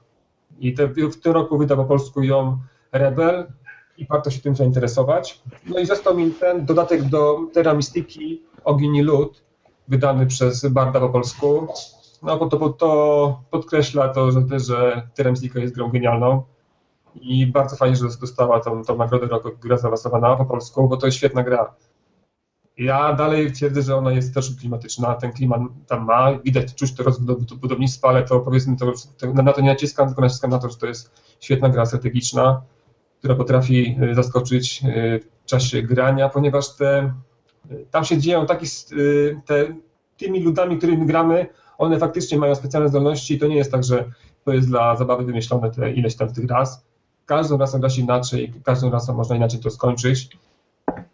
I te, w tym roku wyda po polsku ją Rebel i warto się tym zainteresować. No i został mi ten dodatek do Terra Mystiki Ogień Lud, wydany przez Barda po polsku. No bo to, to podkreśla to, że, że jest grą genialną i bardzo fajnie, że dostała tą, tą nagrodę roku gra zaawansowana po polsku, bo to jest świetna gra. Ja dalej twierdzę, że ona jest też klimatyczna, ten klimat tam ma, widać, czuć to budownictwo, ale to powiedzmy, to, na to nie naciskam, tylko naciskam na to, że to jest świetna gra strategiczna, która potrafi y, zaskoczyć y, w czasie grania, ponieważ te, tam się dzieją takie, te, tymi ludami, którymi gramy, one faktycznie mają specjalne zdolności i to nie jest tak, że to jest dla zabawy wymyślone te ileś tam tych raz. Każdą rasą gra się inaczej, każdą rasą można inaczej to skończyć.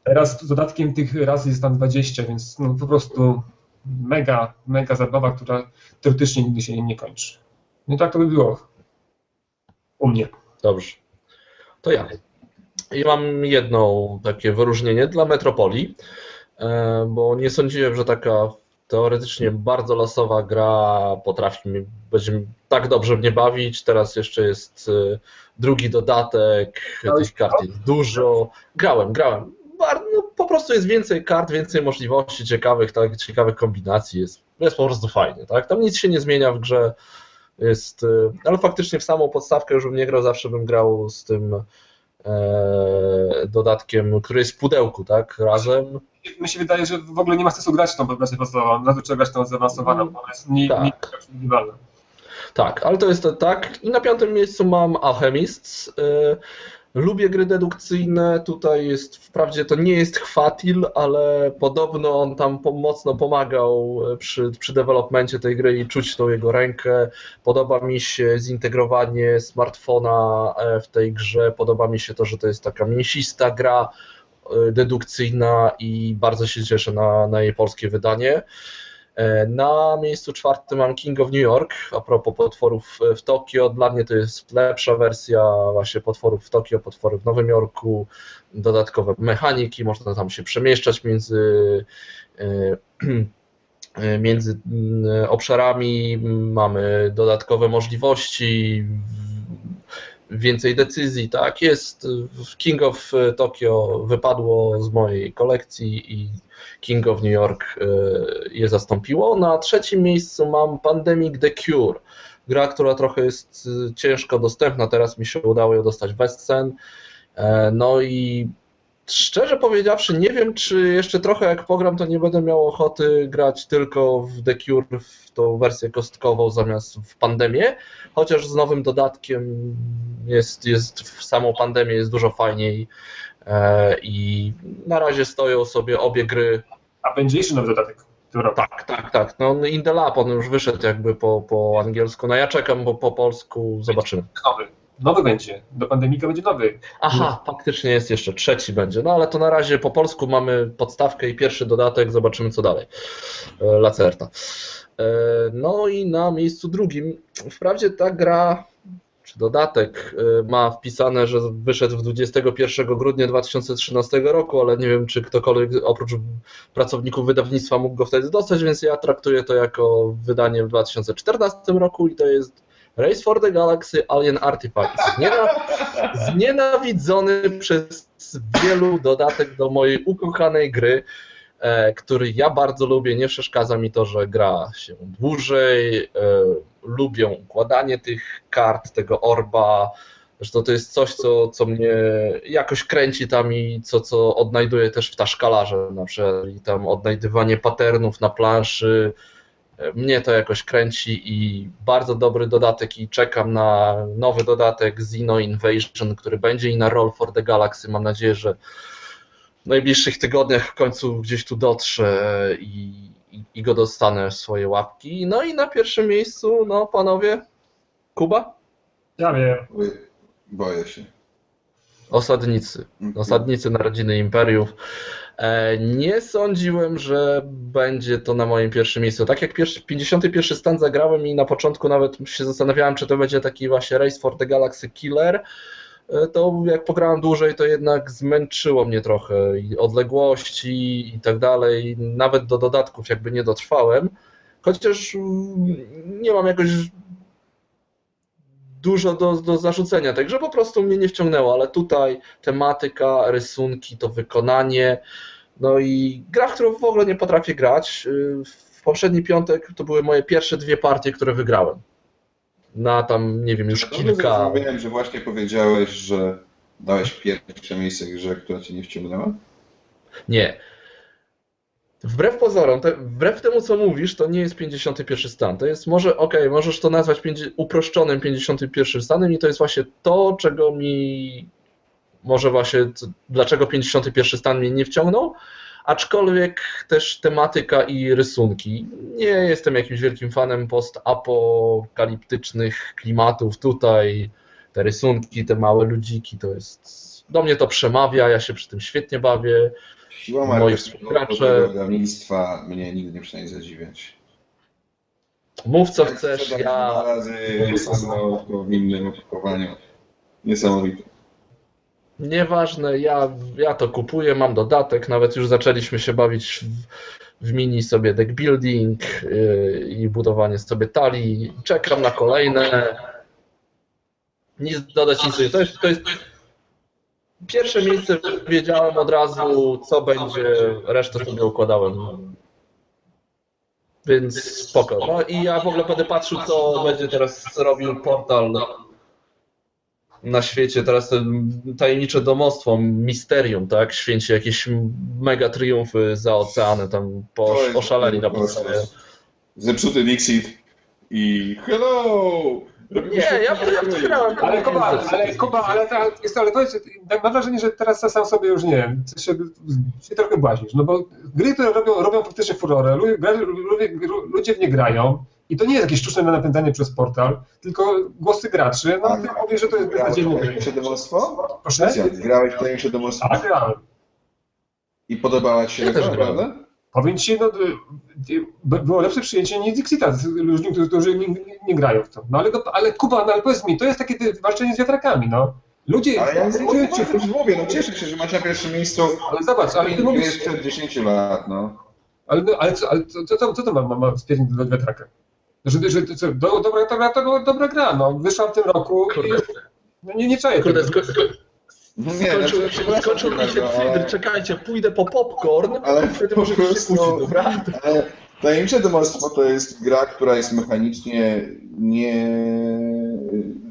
Teraz z dodatkiem tych raz jest tam 20, więc no, po prostu mega, mega zabawa, która teoretycznie nigdy się nie, nie kończy. No tak to by było u mnie. Dobrze. To ja. I mam jedno takie wyróżnienie dla Metropolii, e, bo nie sądziłem, że taka teoretycznie bardzo losowa gra potrafi mi, będzie tak dobrze mnie bawić. Teraz jeszcze jest e, drugi dodatek, tych kart jest dużo. Grałem, grałem. No, po prostu jest więcej kart, więcej możliwości ciekawych, tak, ciekawych kombinacji. Jest, jest po prostu fajnie. Tak? Tam nic się nie zmienia w grze. Jest, e, ale faktycznie w samą podstawkę już bym nie grał, zawsze bym grał z tym e, dodatkiem, który jest w pudełku, tak, razem. Mi się wydaje, że w ogóle nie ma sensu grać tą wersję podstawową, to trzeba grać tą zaawansowaną, bo ona jest nie, tak. nie, tak, ale to jest tak. I na piątym miejscu mam Alchemists. E, Lubię gry dedukcyjne, tutaj jest, wprawdzie to nie jest chwatil, ale podobno on tam mocno pomagał e, przy, przy developmencie tej gry i czuć tą jego rękę. Podoba mi się zintegrowanie smartfona e, w tej grze, podoba mi się to, że to jest taka mięsista gra dedukcyjna i bardzo się cieszę na, na jej polskie wydanie. E, na miejscu czwartym mam King of New York, a propos potworów w Tokio. Dla mnie to jest lepsza wersja właśnie potworów w Tokio, potwory w Nowym Jorku, dodatkowe mechaniki, można tam się przemieszczać między e, <clears throat> między mm, obszarami, mamy dodatkowe możliwości, więcej decyzji, tak, jest. King of Tokyo wypadło z mojej kolekcji i King of New York e, je zastąpiło. Na trzecim miejscu mam Pandemic The Cure, gra, która trochę jest e, ciężko dostępna, teraz mi się udało ją dostać bez cen, e, no i Szczerze powiedziawszy, nie wiem, czy jeszcze trochę jak pogram, to nie będę miał ochoty grać tylko w The Cure, w tą wersję kostkową zamiast w pandemię, chociaż z nowym dodatkiem jest, jest w samą pandemię jest dużo fajniej e, i na razie stoją sobie obie gry. A będzie jeszcze nowy dodatek? Tak, tak, tak. No In the Lab, on już wyszedł jakby po, po angielsku. No ja czekam, bo po polsku zobaczymy. Nowy. Nowy będzie. Do pandemika będzie nowy. Aha, faktycznie jest jeszcze. Trzeci będzie. No ale to na razie po polsku mamy podstawkę i pierwszy dodatek. Zobaczymy co dalej. E, Lacerta. E, no i na miejscu drugim. Wprawdzie ta gra czy dodatek e, ma wpisane, że wyszedł w 21 grudnia 2013 roku, ale nie wiem, czy ktokolwiek oprócz pracowników wydawnictwa mógł go wtedy dostać, więc ja traktuję to jako wydanie w 2014 roku i to jest Race for the Galaxy Alien Artifact. Znienawidzony przez wielu dodatek do mojej ukochanej gry, e, który ja bardzo lubię. Nie przeszkadza mi to, że gra się dłużej. E, lubię układanie tych kart, tego orba. Zresztą to jest coś, co, co mnie jakoś kręci tam i co, co odnajduję też w taszkalarze, na przykład i tam odnajdywanie patternów na planszy, mnie to jakoś kręci i bardzo dobry dodatek i czekam na nowy dodatek Xeno Invasion, który będzie i na Roll for the Galaxy. Mam nadzieję, że w najbliższych tygodniach w końcu gdzieś tu dotrze i, i, i go dostanę w swoje łapki. No i na pierwszym miejscu, no panowie, Kuba? Ja wiem. Boję się. Osadnicy. Mhm. Osadnicy Narodziny Imperiów. E, nie sądziłem, że będzie to na moim pierwszym miejscu. Tak jak pierwszy, 51 stan zagrałem i na początku nawet się zastanawiałem, czy to będzie taki właśnie Race for the Galaxy Killer, e, to jak pograłem dłużej, to jednak zmęczyło mnie trochę i odległości i tak dalej. Nawet do dodatków jakby nie dotrwałem. Chociaż mm, nie mam jakoś dużo do, do zarzucenia, także po prostu mnie nie wciągnęło, ale tutaj tematyka, rysunki, to wykonanie, no i gra, w którą w ogóle nie potrafię grać. Y, w poprzedni piątek to były moje pierwsze dwie partie, które wygrałem. Na tam, nie wiem, już kilka. Wiem, że właśnie powiedziałeś, że dałeś pierwsze miejsce grze, która cię nie wciągnęła? Nie. Wbrew pozorom, te, wbrew temu co mówisz, to nie jest 51 stan. To jest może, okej, okay, możesz to nazwać 50, uproszczonym 51 stanem i to jest właśnie to, czego mi może właśnie, dlaczego 51 stan mnie nie wciągnął, aczkolwiek też tematyka i rysunki. Nie jestem jakimś wielkim fanem postapokaliptycznych klimatów tutaj, te rysunki, te małe ludziki, to jest, do mnie to przemawia, ja się przy tym świetnie bawię. Siła marketingowego mnie nigdy nie przynajmniej zadziwiać. Mów co chcesz, ja... Dwa razy samo w innym opakowaniu. Niesamowite. Nieważne, ja, ja to kupuję, mam dodatek, nawet już zaczęliśmy się bawić w, w mini sobie deck building yy, i budowanie sobie talii. Czekam na kolejne. Nic dodać, nic to jest, to jest pierwsze miejsce wiedziałem od razu, co będzie, resztę sobie układałem. Więc spoko. No i ja w ogóle będę patrzył, co będzie teraz robił portal na świecie. Teraz tajemnicze domostwo, misterium, tak? Święci jakieś mega triumfy za oceany, tam po, oszaleli na podstawie. Zepsuty Dixit i hello! Nie, ja, ja grałem. Ale Kuba, ale, Kuba, ale, ta, jest, ale powiedz, tak mam wrażenie, że teraz sam sobie już nie się, się trochę błaźnisz, no bo gry, które robią, robią faktycznie furorę, ludzie, ludzie w nie grają i to nie jest jakieś sztuczne napędzanie przez portal, tylko głosy graczy, no ty mówisz, że to jest beznadziejne. Grałeś w domostwo? Proszę? Grałeś w tajemnicze domostwo? Tak, grałem. I podobała Ci się ja prawda? Powiem Ci, no, było lepsze przyjęcie niż Dixita z ludźmi, którzy nie, nie, grają w to. No ale, ale Kuba, no ale powiedz mi, to jest takie walczenie z wiatrakami, no. Ludzie... Ale ja nie cię, w mówię, no cieszę się, że macie na pierwszym miejscu... Ale zobacz, ale ty mówisz... przed 10 lat, no. Ale, no, ale, co, ale co, co, co to ma, ma, ma wspierać do wiatraka? Że, że, że do, dobra, dobra, dobra, dobra gra, no. Wyszła w tym roku i... No nie, nie czaję Kurde, tego. No nie, skończył, znaczy, skończył mi się ale... czekajcie, pójdę po popcorn, ale wtedy może puścić, dobra? Ale Tajemnicze Domostwo to jest gra, która jest mechanicznie nie,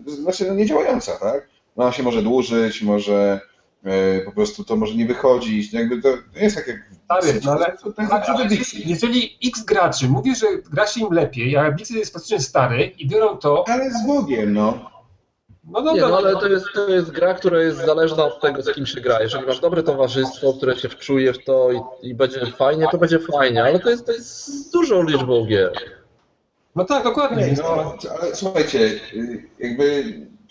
znaczy no nie działająca, tak? Ona się może dłużyć, może e, po prostu to może nie wychodzić, jakby to, jest tak jak... Stary, no ale, to, jest ale jeżeli x graczy mówi, że gra się im lepiej, a Bixi jest faktycznie stary i biorą to... Ale z Bogiem, no. No dobra, nie, no, no ale to jest, to jest gra, która jest zależna od tego, z kim się gra. Jeżeli masz dobre towarzystwo, które się wczuje w to i, i będzie fajnie, to będzie fajnie, ale to jest, to jest dużą liczbą gier. No tak, dokładnie. No, ale słuchajcie, jakby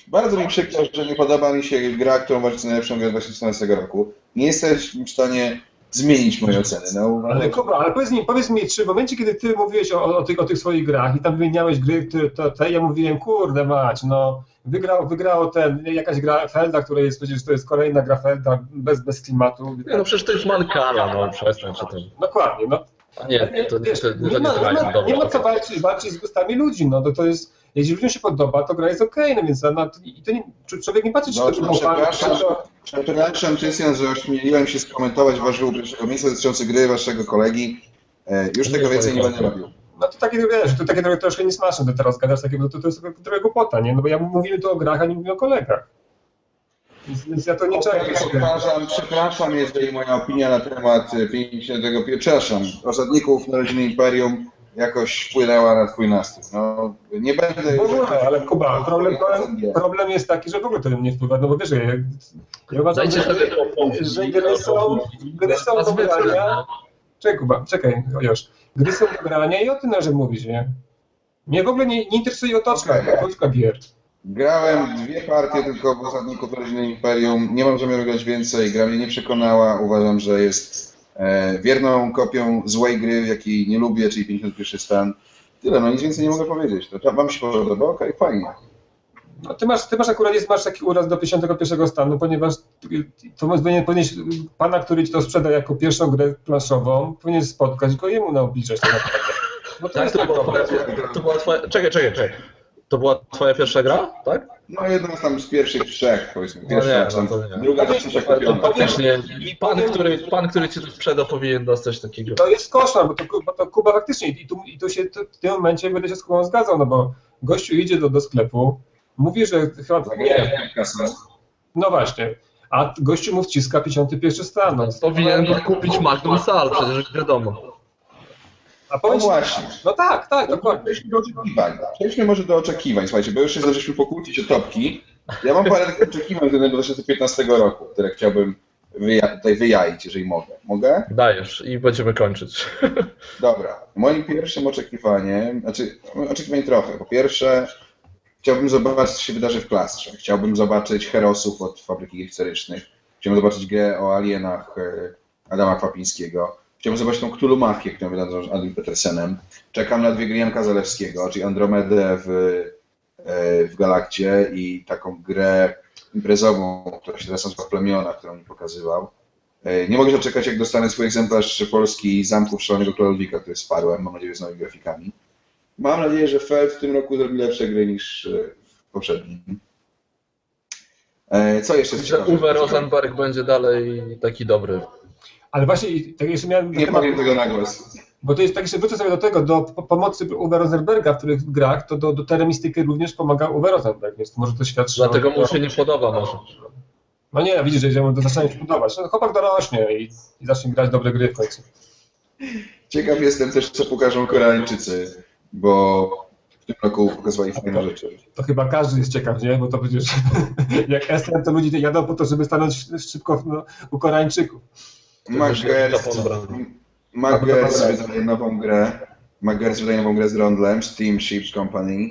bardzo mi przykro, że nie podoba mi się gra, którą uważacie najlepszą grę 2014 roku. Nie jesteś w stanie zmienić moje oceny. No, ale Kuba, ale powiedz mi, powiedz mi, czy w momencie, kiedy ty mówiłeś o, o, tych, o tych swoich grach i tam wymieniałeś gry, które to, te, ja mówiłem, kurde mać, no wygrał, wygrało ten, jakaś gra Felda, która jest przecież to jest kolejna gra Felda bez, bez klimatu. Nie, no przecież to jest Mankala, no przestań się tym. Dokładnie, no. A nie, to, wiesz, to, to, nie, ma, nie, ma, nie ma co walczyć, walczyć z gustami ludzi, no to, to jest, jeśli ludziom się podoba, to gra jest okej, okay, no więc no, i to nie, człowiek nie patrzy, czy no, to przepraszam, to... przepraszam, Krystian, że ośmieliłem się skomentować wasze pierwszego miejsca dotyczące gry waszego kolegi. E, już tego więcej nie będę robił no to takie, wiesz, to takie trochę, troszkę niesmaczne, to teraz gadasz takiego, to, to jest trochę głupota, nie? No bo ja mówimy tu o grach, a nie mówimy o kolegach. Więc, więc ja to nie czaję. Przepraszam, przepraszam, jeżeli moja opinia na temat 50. przepraszam, osadników Narodziny Imperium jakoś wpłynęła na twój nastrój. No, nie będę... W ogóle, ale Kuba, problem, problem jest taki, że w ogóle to nie wpływa, no bo wiesz, ja, ja uważam, że, że gry są, gry są do grania... Czekaj Kuba, czekaj, już gry są do grania i o tym należy mówić, nie? Mnie w ogóle nie, nie interesuje otoczka, okay. otoczka gier. Grałem dwie partie tylko w Osadników Rodziny Imperium. Nie mam zamiaru grać więcej. Gra mnie nie przekonała. Uważam, że jest e, wierną kopią złej gry, jakiej nie lubię, czyli 51 stan. Tyle, no nic więcej nie mogę powiedzieć. To wam się podoba? Okej, okay, fajnie. No, ty, masz, ty masz akurat jest, masz taki uraz do 51 stanu, ponieważ to powinien, powinieneś pana, który ci to sprzeda jako pierwszą grę planszową, powinien spotkać go jemu tak naprawdę. No to, tak, to, była, to była twoja... Czekaj, czekaj, czekaj. To była twoja pierwsza gra, tak? No jedna tam z pierwszych trzech, powiedzmy. No pierwsza, no nie, no to nie. druga to trzecia Faktycznie pan, który, pan, który ci to sprzeda powinien dostać takiego. To jest koszmar, bo to, bo to Kuba faktycznie i tu, i tu się to, w tym momencie będę się z Kubą zgadzał, no bo gościu idzie do, do sklepu, Mówi, że chyba... Nie. No właśnie. A gościu mu wciska 51 stan. No. Powinien go kupić Magnum Sal, przecież wiadomo. A powiem No właśnie. No tak, tak, dokładnie. Przejdźmy do oczekiwań. Przejdźmy może do oczekiwań, słuchajcie, bo już się zaczęliśmy pokłócić o topki. Ja mam parę takich oczekiwań względem 2015 roku, które chciałbym wyja- tutaj wyjaić, jeżeli mogę. Mogę? Dajesz i będziemy kończyć. Dobra. Moim pierwszym oczekiwaniem, znaczy oczekiwań trochę. Po pierwsze, chciałbym zobaczyć, co się wydarzy w klastrze. Chciałbym zobaczyć Herosów od Fabryki Historycznych. Chciałbym zobaczyć grę o alienach e, Adama Kwapińskiego. Chciałbym zobaczyć tą Cthulhu-machię, którą wydano z Adamem Petersenem. Czekam na dwie gry Janka Zalewskiego, czyli Andromedę w, e, w Galakcie i taką grę imprezową, która się teraz nazywa Plemiona, którą mi pokazywał. E, Nie mogę się doczekać, jak dostanę swój egzemplarz polski Zamków Szalonego Króla który sparłem, mam nadzieję, z nowymi grafikami. Mam nadzieję, że Feld w tym roku zrobi lepsze gry niż e, w poprzednim. E, Co jeszcze Że? Uwe Rosenberg będzie dalej taki dobry. Ale właśnie, tak jeszcze miałem Nie temat, powiem tego na głos. bo to jest, tak jeszcze wrócę sobie do tego, do po- pomocy Uwe Rosenberga w których grach, to do, do teremistyki również pomaga Uwe Rosenberg, więc może to świadczy Dlatego mu się nie podoba może. No nie, widzisz, że mu to zaczyna się podobać. No, chłopak dorośnie i, i zacznie grać dobre gry w końcu. Ciekaw jestem też, co pokażą Koreańczycy, bo w tym roku pokazywali fajne rzeczy. To chyba każdy jest ciekaw, nie? Bo to przecież <laughs> jak SM, to ludzie jadą po to, żeby stanąć szybko no, u Koreańczyków. Magers, wydaje nową grę. Magers wydaje nową grę z Rondlem, Steam Ships Company.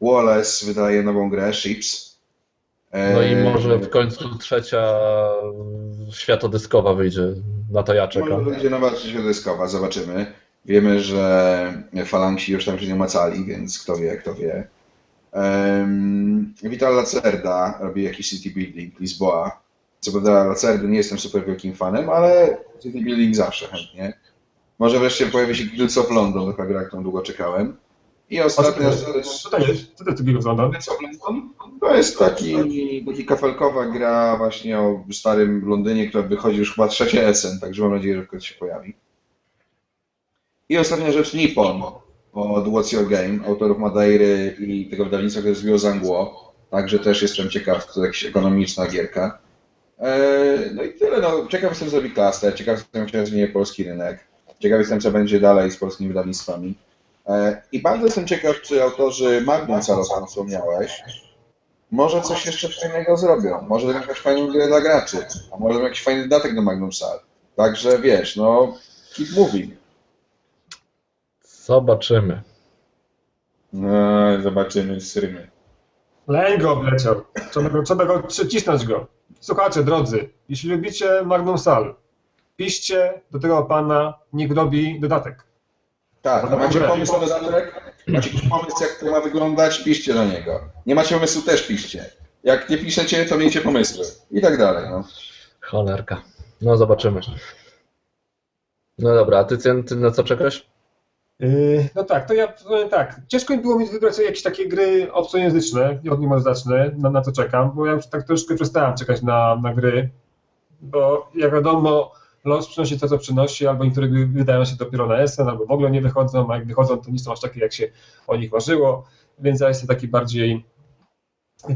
Wallace wydaje nową grę, Ships. E, No i może w końcu trzecia światodyskowa wyjdzie. Na to ja czekam. Może będzie nowa środowiskowa, zobaczymy. Wiemy, że falangsi już tam się nie macali, więc kto wie, kto wie. Um, Vital Lacerda robi jakiś city building, Lisboa. Co prawda Lacerdy nie jestem super wielkim fanem, ale city building zawsze chętnie. Może wreszcie pojawi się Guilds of London, taka gra, którą długo czekałem. I ostatnia rzecz, Co to jest? Co to jest? Guilds of London to jest taki, taki kafelkowa gra właśnie o starym Londynie, która wychodzi już chyba trzecie Essen, także mam nadzieję, że wkrótce się pojawi. I ostatnia rzecz, Nippon od What's Your Game, autorów Madeiry i tego wydawnictwa, które zrobiło Zangło. Także też jestem ciekaw, to jakaś ekonomiczna gierka. Eee, No i tyle, no, ciekaw jestem, co zrobi Cluster, ciekaw jestem, jak się polski rynek, ciekaw jestem, co będzie dalej z polskimi wydawnictwami. Eee, I bardzo jestem ciekaw, czy autorzy Magnum Sal, o którym wspomniałeś, może coś jeszcze fajnego zrobią. Może zrobią jakąś fajną grę dla graczy, a może jakiś fajny dodatek do Magnum Sal. Także wiesz, no, keep moving. Zobaczymy. No, zobaczymy, srymy. Leń go obleciał. Trzeba go, trzeba go przycisnąć go. Słuchajcie, drodzy, jeśli lubicie Magnum Sal, piszcie do tego pana, niech robi dodatek. Tak, No macie pomysł na dodatek? Macie jakiś pomysł, jak to ma wyglądać? Piszcie do niego. Nie macie pomysłu, też piszcie. Jak nie piszecie, to miejcie pomysły. I tak dalej, no. Cholerka. No zobaczymy. No dobra, a ty, ty na co czekasz? Yy, no tak, to ja powiem tak. Ciężko mi było mi wybrać jakieś takie gry obcojęzyczne, od zacznę, na, na to czekam, bo ja już tak troszkę przestałem czekać na, na gry, bo jak wiadomo, los przynosi to, co przynosi, albo niektóre gry wydają się dopiero na jesen, albo w ogóle nie wychodzą, a jak wychodzą, to nie są aż takie, jak się o nich marzyło, więc ja jestem taki bardziej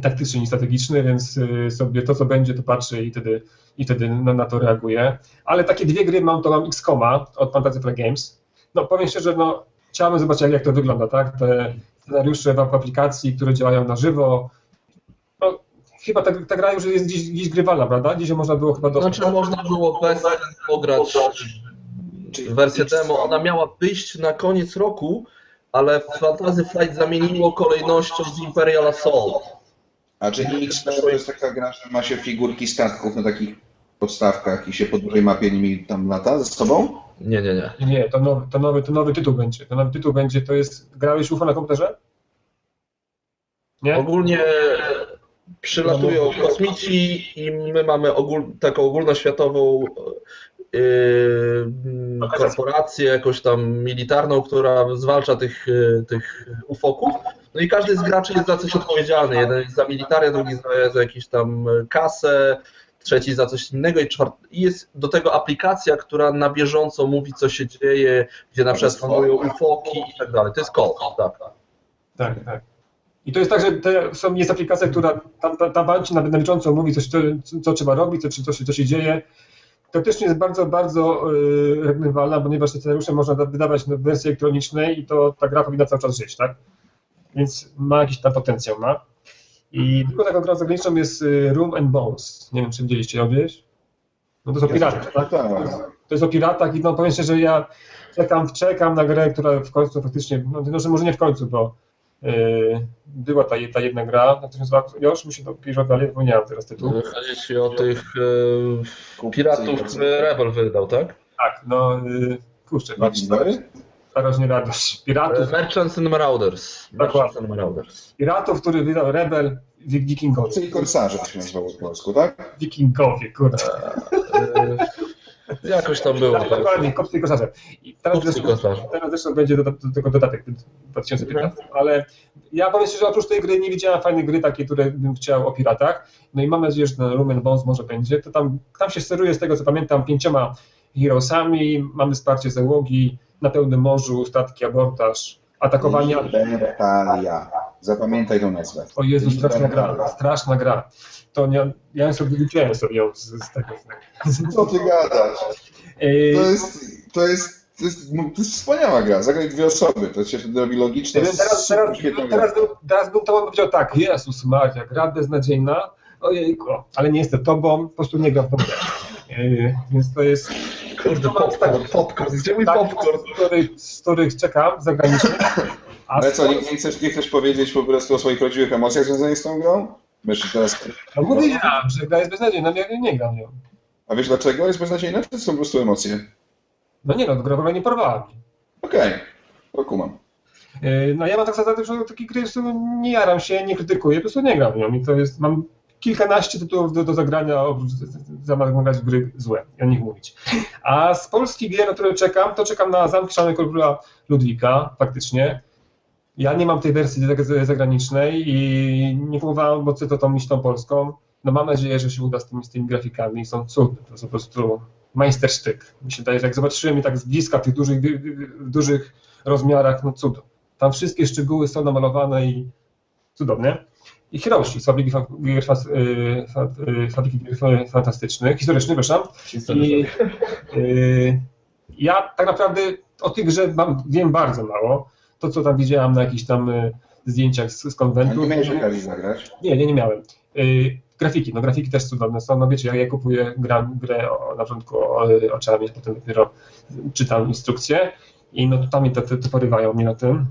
taktyczny niż strategiczny, więc y, sobie to, co będzie, to patrzę i wtedy, i wtedy na, na to reaguję. Ale takie dwie gry mam, to mam X-Koma od Fantasy Flight Games. No powiem szczerze, no chciałbym zobaczyć, jak, jak to wygląda, tak? Te scenariusze w aplikacji, które działają na żywo. No, chyba ta, ta gra już jest gdzieś, gdzieś grywalna, prawda? Gdzieś można było chyba dostać. Znaczy można było bez pograć wersję demo. Ona miała wyjść na koniec roku, ale Fantasy Flight zamieniło kolejnością z Imperial Assault. A czy X to jest taka gra, że ma się figurki statków na takich podstawkach i się po dużej mapie nimi tam lata ze sobą? Nie, nie, nie. Nie, to nowy, to, nowy, to nowy tytuł będzie. To nowy tytuł będzie, to jest... Grałeś UFO na komputerze? Nie? Ogólnie przylatują kosmici i my mamy ogól, taką ogólnoświatową yy, korporację, jakąś tam militarną, która zwalcza tych, yy, tych ufoków. No i każdy z graczy jest za coś odpowiedzialny. Jeden jest za militarię, drugi za, za jakąś tam kasę, trzeci za coś innego i czwarty. I jest do tego aplikacja, która na bieżąco mówi, co się dzieje, gdzie na przykład panują ufoki i tak dalej. To jest kod, tak. Tak, tak. I to jest tak, że te są, jest aplikacja, która tam, tam, tam ci na, na bieżąco mówi, coś, co, co trzeba robić, co, co, się- co się dzieje. teoretycznie jest bardzo, bardzo yy, ponieważ te scenariusze można wydawać w wersji elektronicznej i to ta gra powinna cały czas żyć, tak? Więc ma jakiś tam potencjał, ma. I drugą taką grą zagraniczną jest y, Room and Bones. Nie wiem, czy widzieliście ją gdzieś? No to są piraty, tak? Tak. To jest o piratach i no powiem szczerze, że ja czekam, czekam na grę, która w końcu faktycznie, no to może nie w końcu, bo yy, była ta, ta jedna gra, jak to się nazywa, już mi się to pisze dalej, zapomniałem teraz tytuł. Chodzi ci o tych e, piratów, które Rebel wydał, tak? Tak, no yy, kurczę, patrz? Starość nie radość. Piratów, Merchants and Marauders. Merchants and Marauders. piratów, który wydał Rebel, wi- Wikingowie. Czyli korsarze to się nazywało po polsku, tak? Wikingowie, kurde. E, Jakoś tam było. Tak, Tak. dokładnie, kopcy i koszarze. I teraz Kupcy i zresztą, teraz zresztą będzie do, do, do tego dodatek w 2015, ale ja powiem szczerze, że oprócz tej gry nie widziałem fajnej gry takiej, które bym chciał o piratach. No i mam nadzieję, że ten Roman Bones może będzie. To tam, tam się steruje z tego, co pamiętam, pięcioma heroesami, mamy wsparcie załogi, na pełnym morzu, statki, abordaż, atakowania. Libertalia. Zapamiętaj tą nazwę. O Jezu, straszna gra, straszna gra. To nie, ja sobie wyliczyłem sobie ją z, z tego. Co ty gadasz? To jest, to jest, to jest, to jest wspaniała gra. Zagraj dwie osoby, to się wtedy robi wiem, teraz, teraz, gra. teraz, bym, teraz bym to powiedział tak, Jezus Maria, gra beznadziejna, ojejku, ale nie jestem tobą, po prostu nie gram w tą grę. Więc to jest Kurde, popcorn, popcorn. Gdzie mój tak, popcorn? z których, z których czekam zagranicznie. <laughs> Ale co, nie, nie, chcesz, nie chcesz powiedzieć po prostu o swoich prawdziwych emocjach związanych z tą grą? Wiesz, teraz, no mówiłem, że gra jest beznadziejna, no ja nie gram nią. a wiesz dlaczego jest beznadziejna? To są po prostu emocje. No nie no, gra w ogóle nie porwała mnie. Okej, to kumam. Yy, No ja mam tak zasadę, że takie gry prostu nie jaram się, nie krytykuję, po prostu nie gram w nią i to jest, mam kilkanaście tytułów do, do zagrania, w gry złe o nich mówić. A z polskich gier, na które czekam, to czekam na Zamki Szalonego Króla Ludwika, faktycznie. Ja nie mam tej wersji zag- zagranicznej i nie próbowałem, bo chcę to tą tą polską. No mam nadzieję, że się uda z tymi, z tymi grafikami, są cudne, to jest po prostu majstersztyk. Mi się wydaje, że jak zobaczyłem je tak z bliska w tych dużych, dużych rozmiarach, no cudo. Tam wszystkie szczegóły są namalowane i cudowne. I Hiroshi z Fabryki, y, y, Fabryki Fantastycznych, historycznych, przepraszam. I y, ja tak naprawdę o tych grze mam, wiem bardzo mało. To, co tam widziałam na jakichś tam y, zdjęciach z, z konwentu. nie miałeś okazji zagrać? Nie, nie, nie miałem. Y, grafiki, no grafiki też cudowne są. No wiecie, jak ja kupuję gram, grę o, na początku oczami, a potem dopiero czytam instrukcje i no tam mnie te, te, te porywają mnie na tym.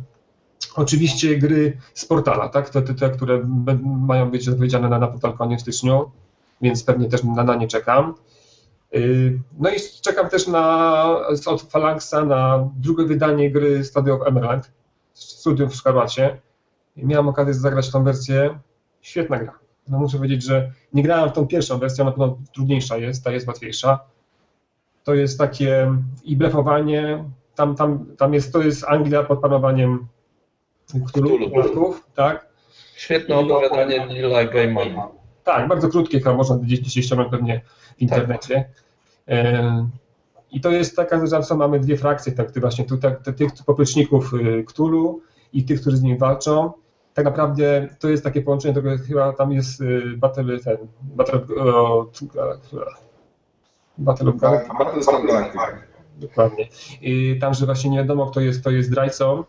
Oczywiście gry z portala, tak? Te, te, te które mają być zapowiedziane na, na portalkonie w styczniu, więc pewnie też na, na nie czekam. Y, No i czekam też na, od Phalanxa na drugie wydanie gry Studio of Emerald, Studium w Szkarłacie. Miałem okazję zagrać tą wersję. Świetna gra. No muszę powiedzieć, że nie grałem w tą pierwszą wersję, ona na pewno trudniejsza jest, ta jest łatwiejsza. To jest takie i blefowanie, tam, tam, tam jest, to jest Anglia pod panowaniem Cthulhu. Cthulhu, tak? Świetne opowiadanie Nila Gaimana. Tak, bardzo krótkie, chyba można gdzieś dzisiaj ściągnąć pewnie w internecie. E, I to jest taka, że mamy dwie frakcje, tak, ty właśnie tu, tak, tych popleczników y, Cthulhu i tych, którzy z nim walczą. Tak naprawdę to jest takie połączenie, tego chyba tam jest y, Battle, ten, Battle, o, Battle of Galactica. Battlestar Galactica. Dokładnie. I tam, że właśnie nie wiadomo, kto jest, kto jest zdrajcą.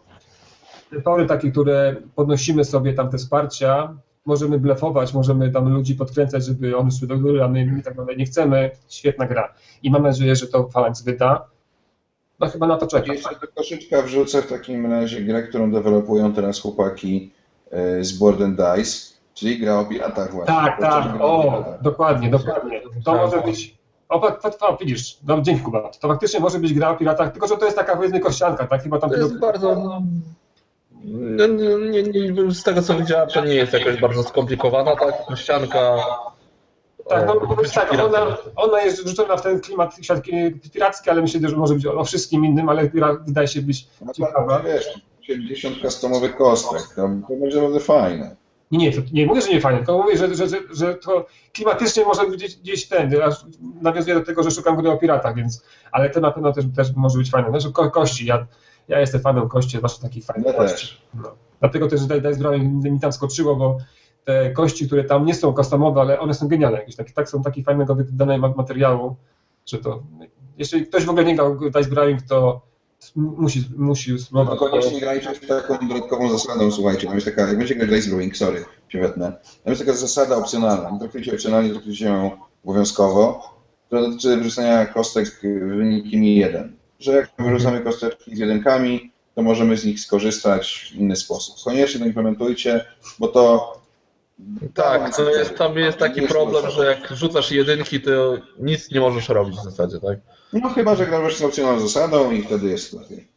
Te pory takie, które podnosimy sobie tam te wsparcia, możemy blefować, możemy tam ludzi podkręcać, żeby one szły do góry, a my, tak naprawdę nie chcemy. Świetna gra. I mam nadzieję, że to Phalanx wyda. No chyba na to czekam. Jeszcze do koszyczka wrzucę w takim razie grę, którą dewelopują teraz chłopaki e, z Board and Dice, czyli gra o piratach właśnie. Tak, Podczas tak, o dokładnie, dokładnie. To może być. O, pa, pa, pa, widzisz, no, dzięki Kuba. To faktycznie może być gra o piratach, tylko że to jest taka powiedzmy kościanka, tak? Chyba tam To jest bardzo. No, no, nie, nie, nie, z tego co widziałem, to nie jest jakaś bardzo skomplikowana, tak? Ścianka. Tak, no o, bo tak, ona, ona jest rzucona w ten klimat siatki piracki, ale myślę, że może być o wszystkim innym, ale wydaje się być No ciekawa. tak, wiesz, 70 customowych kostek, to, to będzie naprawdę fajne. Nie, nie, to nie mówię, że nie fajnie, tylko mówię, że, że, że, że to klimatycznie może być gdzieś, gdzieś ten, nawiązuję do tego, że szukam gry o piratach, więc, ale to na pewno też, też może być fajne. Znaczy ko, kości, ja, ja jestem fanem kości, zwłaszcza takich fajnych Ja kości. No. Dlatego też Dice Dice mi tam skoczyło, bo te kości, które tam nie są customowe, ale one są genialne jakieś, tak, tak są taki fajnego wydanego materiału, że to, jeśli ktoś w ogóle nie grał Dice to musi, musi spróbować. No koniecznie grajcie taką dodatkową zasadą, słuchajcie, tam jest taka, jak będzie grać Dice Brewing, sorry, wetnę, tam jest taka zasada opcjonalna, nie traktujcie opcjonalnie, traktujcie ją obowiązkowo, która dotyczy wyrzucania kostek wynikami jeden. Że jak wyrzucamy kosteczki z jedynkami, to możemy z nich skorzystać w inny sposób. Koniecznie to implementujcie, bo to tak, to jest, tam jest taki problem, że jak rzucasz jedynki, to nic nie możesz robić w zasadzie, tak? No chyba, że grasz z opcjonalną zasadą i wtedy jest lepiej.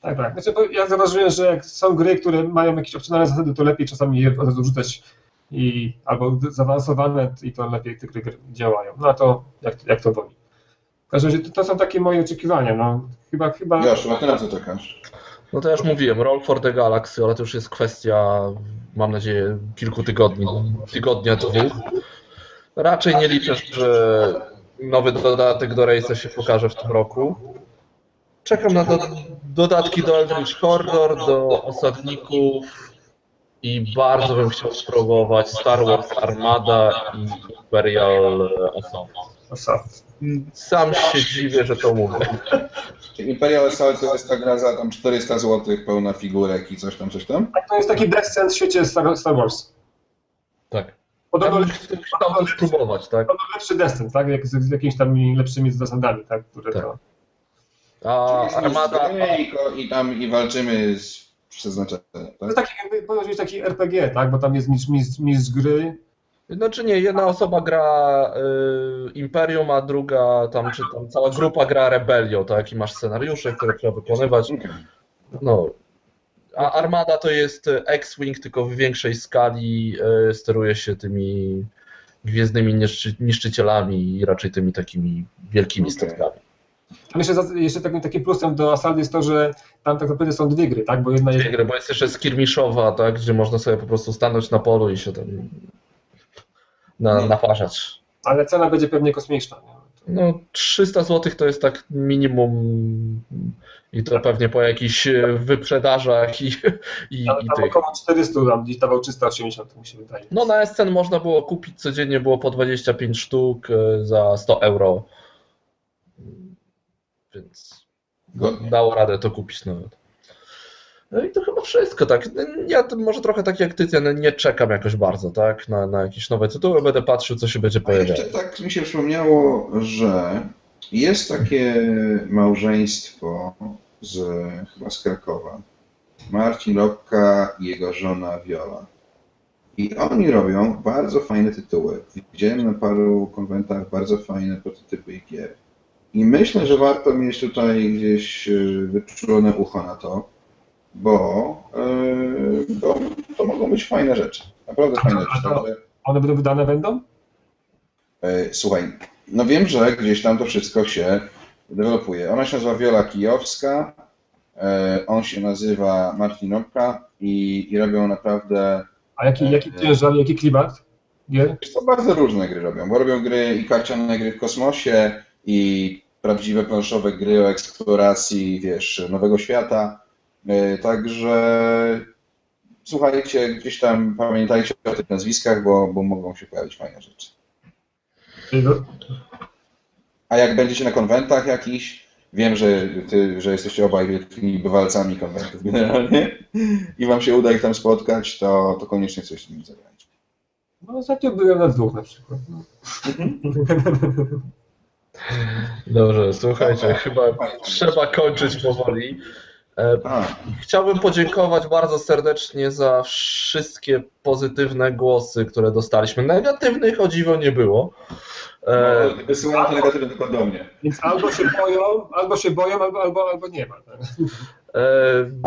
Tak, tak. Znaczy, ja zauważyłem, że jak są gry, które mają jakieś opcjonalne zasady, to lepiej czasami je od razu rzucać i albo zaawansowane i to lepiej te gry działają. No a to jak, jak to woli. W każdym razie to, to są takie moje oczekiwania. No, chyba, chyba... Ty na co czekasz? No to ja już mówiłem, Roll for the Galaxy, ale to już jest kwestia, mam nadzieję, kilku tygodni, tygodnia, dwóch. Raczej nie liczę, że nowy dodatek do Race'a się pokaże w tym roku. Czekam na do, dodatki do Eldritch Horror, do Osadników i bardzo bym chciał spróbować Star Wars Armada i Imperial Assault. Sam się dziwię, że to mówię. Imperial Assault to jest ta gra za tam 400 zł, pełna figurek i coś tam, coś tam? Tak, to jest taki descent w świecie Star, Star Wars. Tak. Podobno ja chciał to spróbować, tak? Podobno lepszy descent, tak? Jak z, z jakimiś tam lepszymi zasadami, tak? Które tak. To... A Armada... I, I tam i walczymy z przeznaczeniem. Tak? To jest taki, jakby taki RPG, tak? Bo tam jest mistrz, mistrz, mistrz gry, znaczy nie, jedna osoba gra y, Imperium, a druga tam, czy tam cała grupa gra Rebellion, tak? I masz scenariusze, które trzeba wykonywać. No. A Armada to jest X-Wing, tylko w większej skali y, steruje się tymi gwiezdnymi niszczy, niszczycielami i raczej tymi takimi wielkimi okay. statkami. Tam jeszcze, jeszcze takim, takim plusem do Assault jest to, że tam tak naprawdę są dwie gry, tak? Bo jedna dwie jest... gry, bo jest jeszcze skirmiszowa, tak? Gdzie można sobie po prostu stanąć na polu i się tam na, naparzać. Ale cena będzie pewnie kosmiczna. Nie? No 300 zł to jest tak minimum i to pewnie po jakichś wyprzedażach i, i, tam, i tych. około 400, tam gdzieś dawał 380 mi się wydaje. No na SCN można było kupić codziennie, było po 25 sztuk e, za 100 euro. Więc dało radę to kupić nawet. No i to chyba wszystko, tak. Ja może trochę tak jak ty, ja nie czekam jakoś bardzo, tak, na, na jakieś nowe tytuły, będę patrzył, co się będzie pojawiało. Jeszcze tak mi się przypomniało, że jest takie małżeństwo z, chyba z Krakowa. Marcin Lopka i jego żona Viola. I oni robią bardzo fajne tytuły. Widziałem na paru konwentach bardzo fajne prototypy gier. I myślę, że warto mieć tutaj gdzieś y, wyczulone ucho na to, bo yy, to, to, mogą być fajne rzeczy. Naprawdę fajne rzeczy. One będą wydane będą? Yy, słuchaj, no wiem, że gdzieś tam to wszystko się dewelopuje. Ona się nazywa Wiola Kijowska, yy, on się nazywa Martinowka i, i robią naprawdę... A jaki, jaki ciężar, jaki klimat gier? To bardzo różne gry robią, bo robią gry i karciane gry w kosmosie i prawdziwe planszowe gry o eksploracji, wiesz, nowego świata. E, także słuchajcie, gdzieś tam pamiętajcie o tych nazwiskach, bo, bo mogą się pojawić fajne rzeczy. A jak będziecie na konwentach jakiś, wiem, że, ty, że jesteście obaj wielkimi bywalcami konwentów generalnie i wam się uda ich tam spotkać, to, to koniecznie coś z nimi zagrajcie. No ostatnio byłem na dwóch na przykład. Dobrze, słuchajcie, chyba trzeba kończyć powoli. E, chciałbym podziękować bardzo serdecznie za wszystkie pozytywne głosy, które dostaliśmy. Negatywnych o dziwo nie było. E, no, wysyłam to negatywne tylko do mnie. Więc albo się boją, albo się boją, albo, albo, albo nie ma. Tak? E,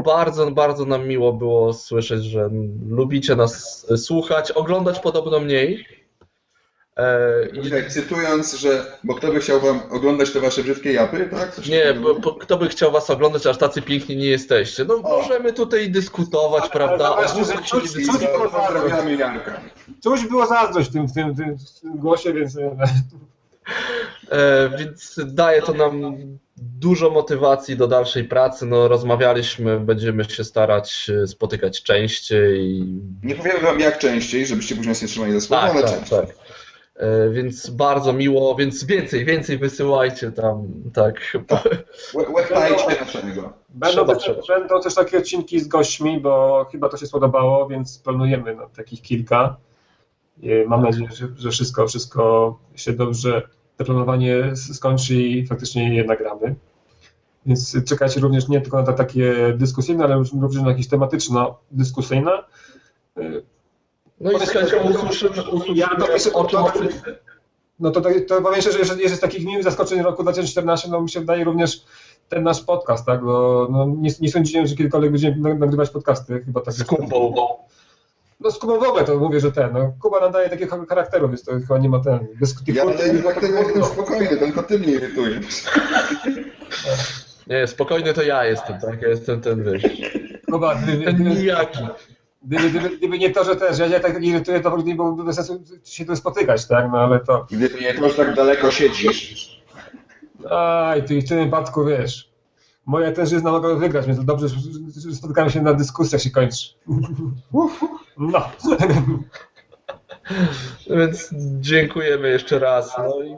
bardzo, bardzo nam miło było słyszeć, że lubicie nas słuchać, oglądać podobno mniej. E, cytując, że bo kto by chciał wam oglądać te wasze brzydkie japy, tak? Coś nie, bo, bo, kto by chciał was oglądać, aż tacy piękni nie jesteście. No o. możemy tutaj dyskutować, ale, prawda? Ale właśnie, że czuć, czuć, było czuć było zazdrość w tym, w tym, w tym głosie, więc... E, więc daje to nam dużo motywacji do dalszej pracy. No, rozmawialiśmy, będziemy się starać spotykać częściej. Nie powiemy wam jak częściej, żebyście później nie trzymali ze słowa, tak, ale tak, częściej. Tak. E, Więc bardzo miło, więc więcej, więcej wysyłajcie tam, tak. Łe- Łechtajcie naszego. Będą Trzeba, też, trzeba. będą też takie odcinki z gośćmi, bo chyba to się spodobało, więc planujemy no, takich kilka. I Mam nadzieję, że, wszystko, wszystko się dobrze, to planowanie skończy i faktycznie je nagramy. Więc czekajcie również nie tylko na takie dyskusyjne, ale również na jakieś tematyczno-dyskusyjne. No i chęcią usłyszymy, usłyszymy Ja to jeszcze- o czym to-. No to, to, to powiem szczerze, że jest z takich miłych zaskoczeń roku 2014, no mi się wydaje również ten nasz podcast, tak, bo no, nie, nie sądziłem, że kiedykolwiek będziemy nag- nagrywać podcasty, chyba tak Z Kubą. No z Kubą w ogóle to mówię, że ten, no Kuba nadaje takiego charakteru, więc to chyba nie ma ten, bez Ja kultur- ten charakter jestem spokojny, tylko ty mnie irytujesz. Nie, spokojny to ja jestem, tak? Ja jestem ten, wiesz, Kuba, gdyby, ten nijaki. Gdyby, gdyby, gdyby nie to, że też, ja, ja tak irytuję, to w ogóle nie byłoby bez sensu się tu spotykać, tak, no ale to, Gdyby nie to, że tak daleko siedzisz, aj, ty w tym wypadku, wiesz, moja tężyzna mogła wygrać, więc to dobrze, że że spotykamy się na dyskusjach się kończy. No. <laughs> Więc dziękujemy jeszcze raz. No i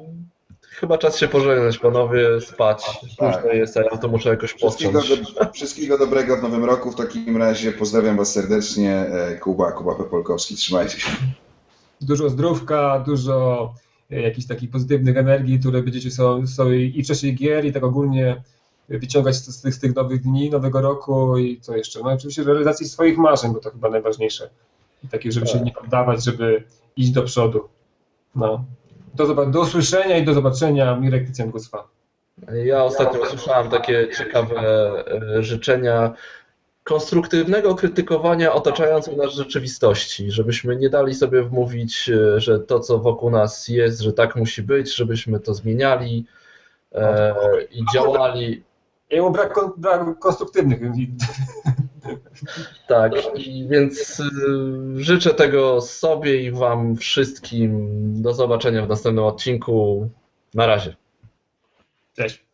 chyba czas się pożegnać, panowie, spać. Tak. Późno jest, a ja to muszę jakoś wszystkiego, posprząć. do, wszystkiego dobrego w nowym roku. W takim razie pozdrawiam Was serdecznie. E, Kuba, Kuba Pepolkowski, trzymajcie się. dużo zdrówka, dużo e, jakichś takich pozytywnych energii, które będziecie sobie, i w czasie gier, i tak ogólnie wyciągać z, tych, z tych nowych dni, nowego roku i co jeszcze? No oczywiście realizacji swoich marzeń, bo to chyba najważniejsze. I takie, żeby się nie poddawać, żeby iść do przodu. No. Do, do usłyszenia i do zobaczenia. Mirek Tycjan-Guswa. Ja ostatnio usłyszałem takie ciekawe e, życzenia konstruktywnego krytykowania otaczającej nas rzeczywistości, żebyśmy nie dali sobie wmówić, e, że to, co wokół nas jest, że tak musi być, żebyśmy to zmieniali e, i działali Ja brak, brak konstruktywnych. <laughs> Tak, więc y, życzę tego sobie i Wam wszystkim. Do zobaczenia w następnym odcinku. Na razie. Cześć.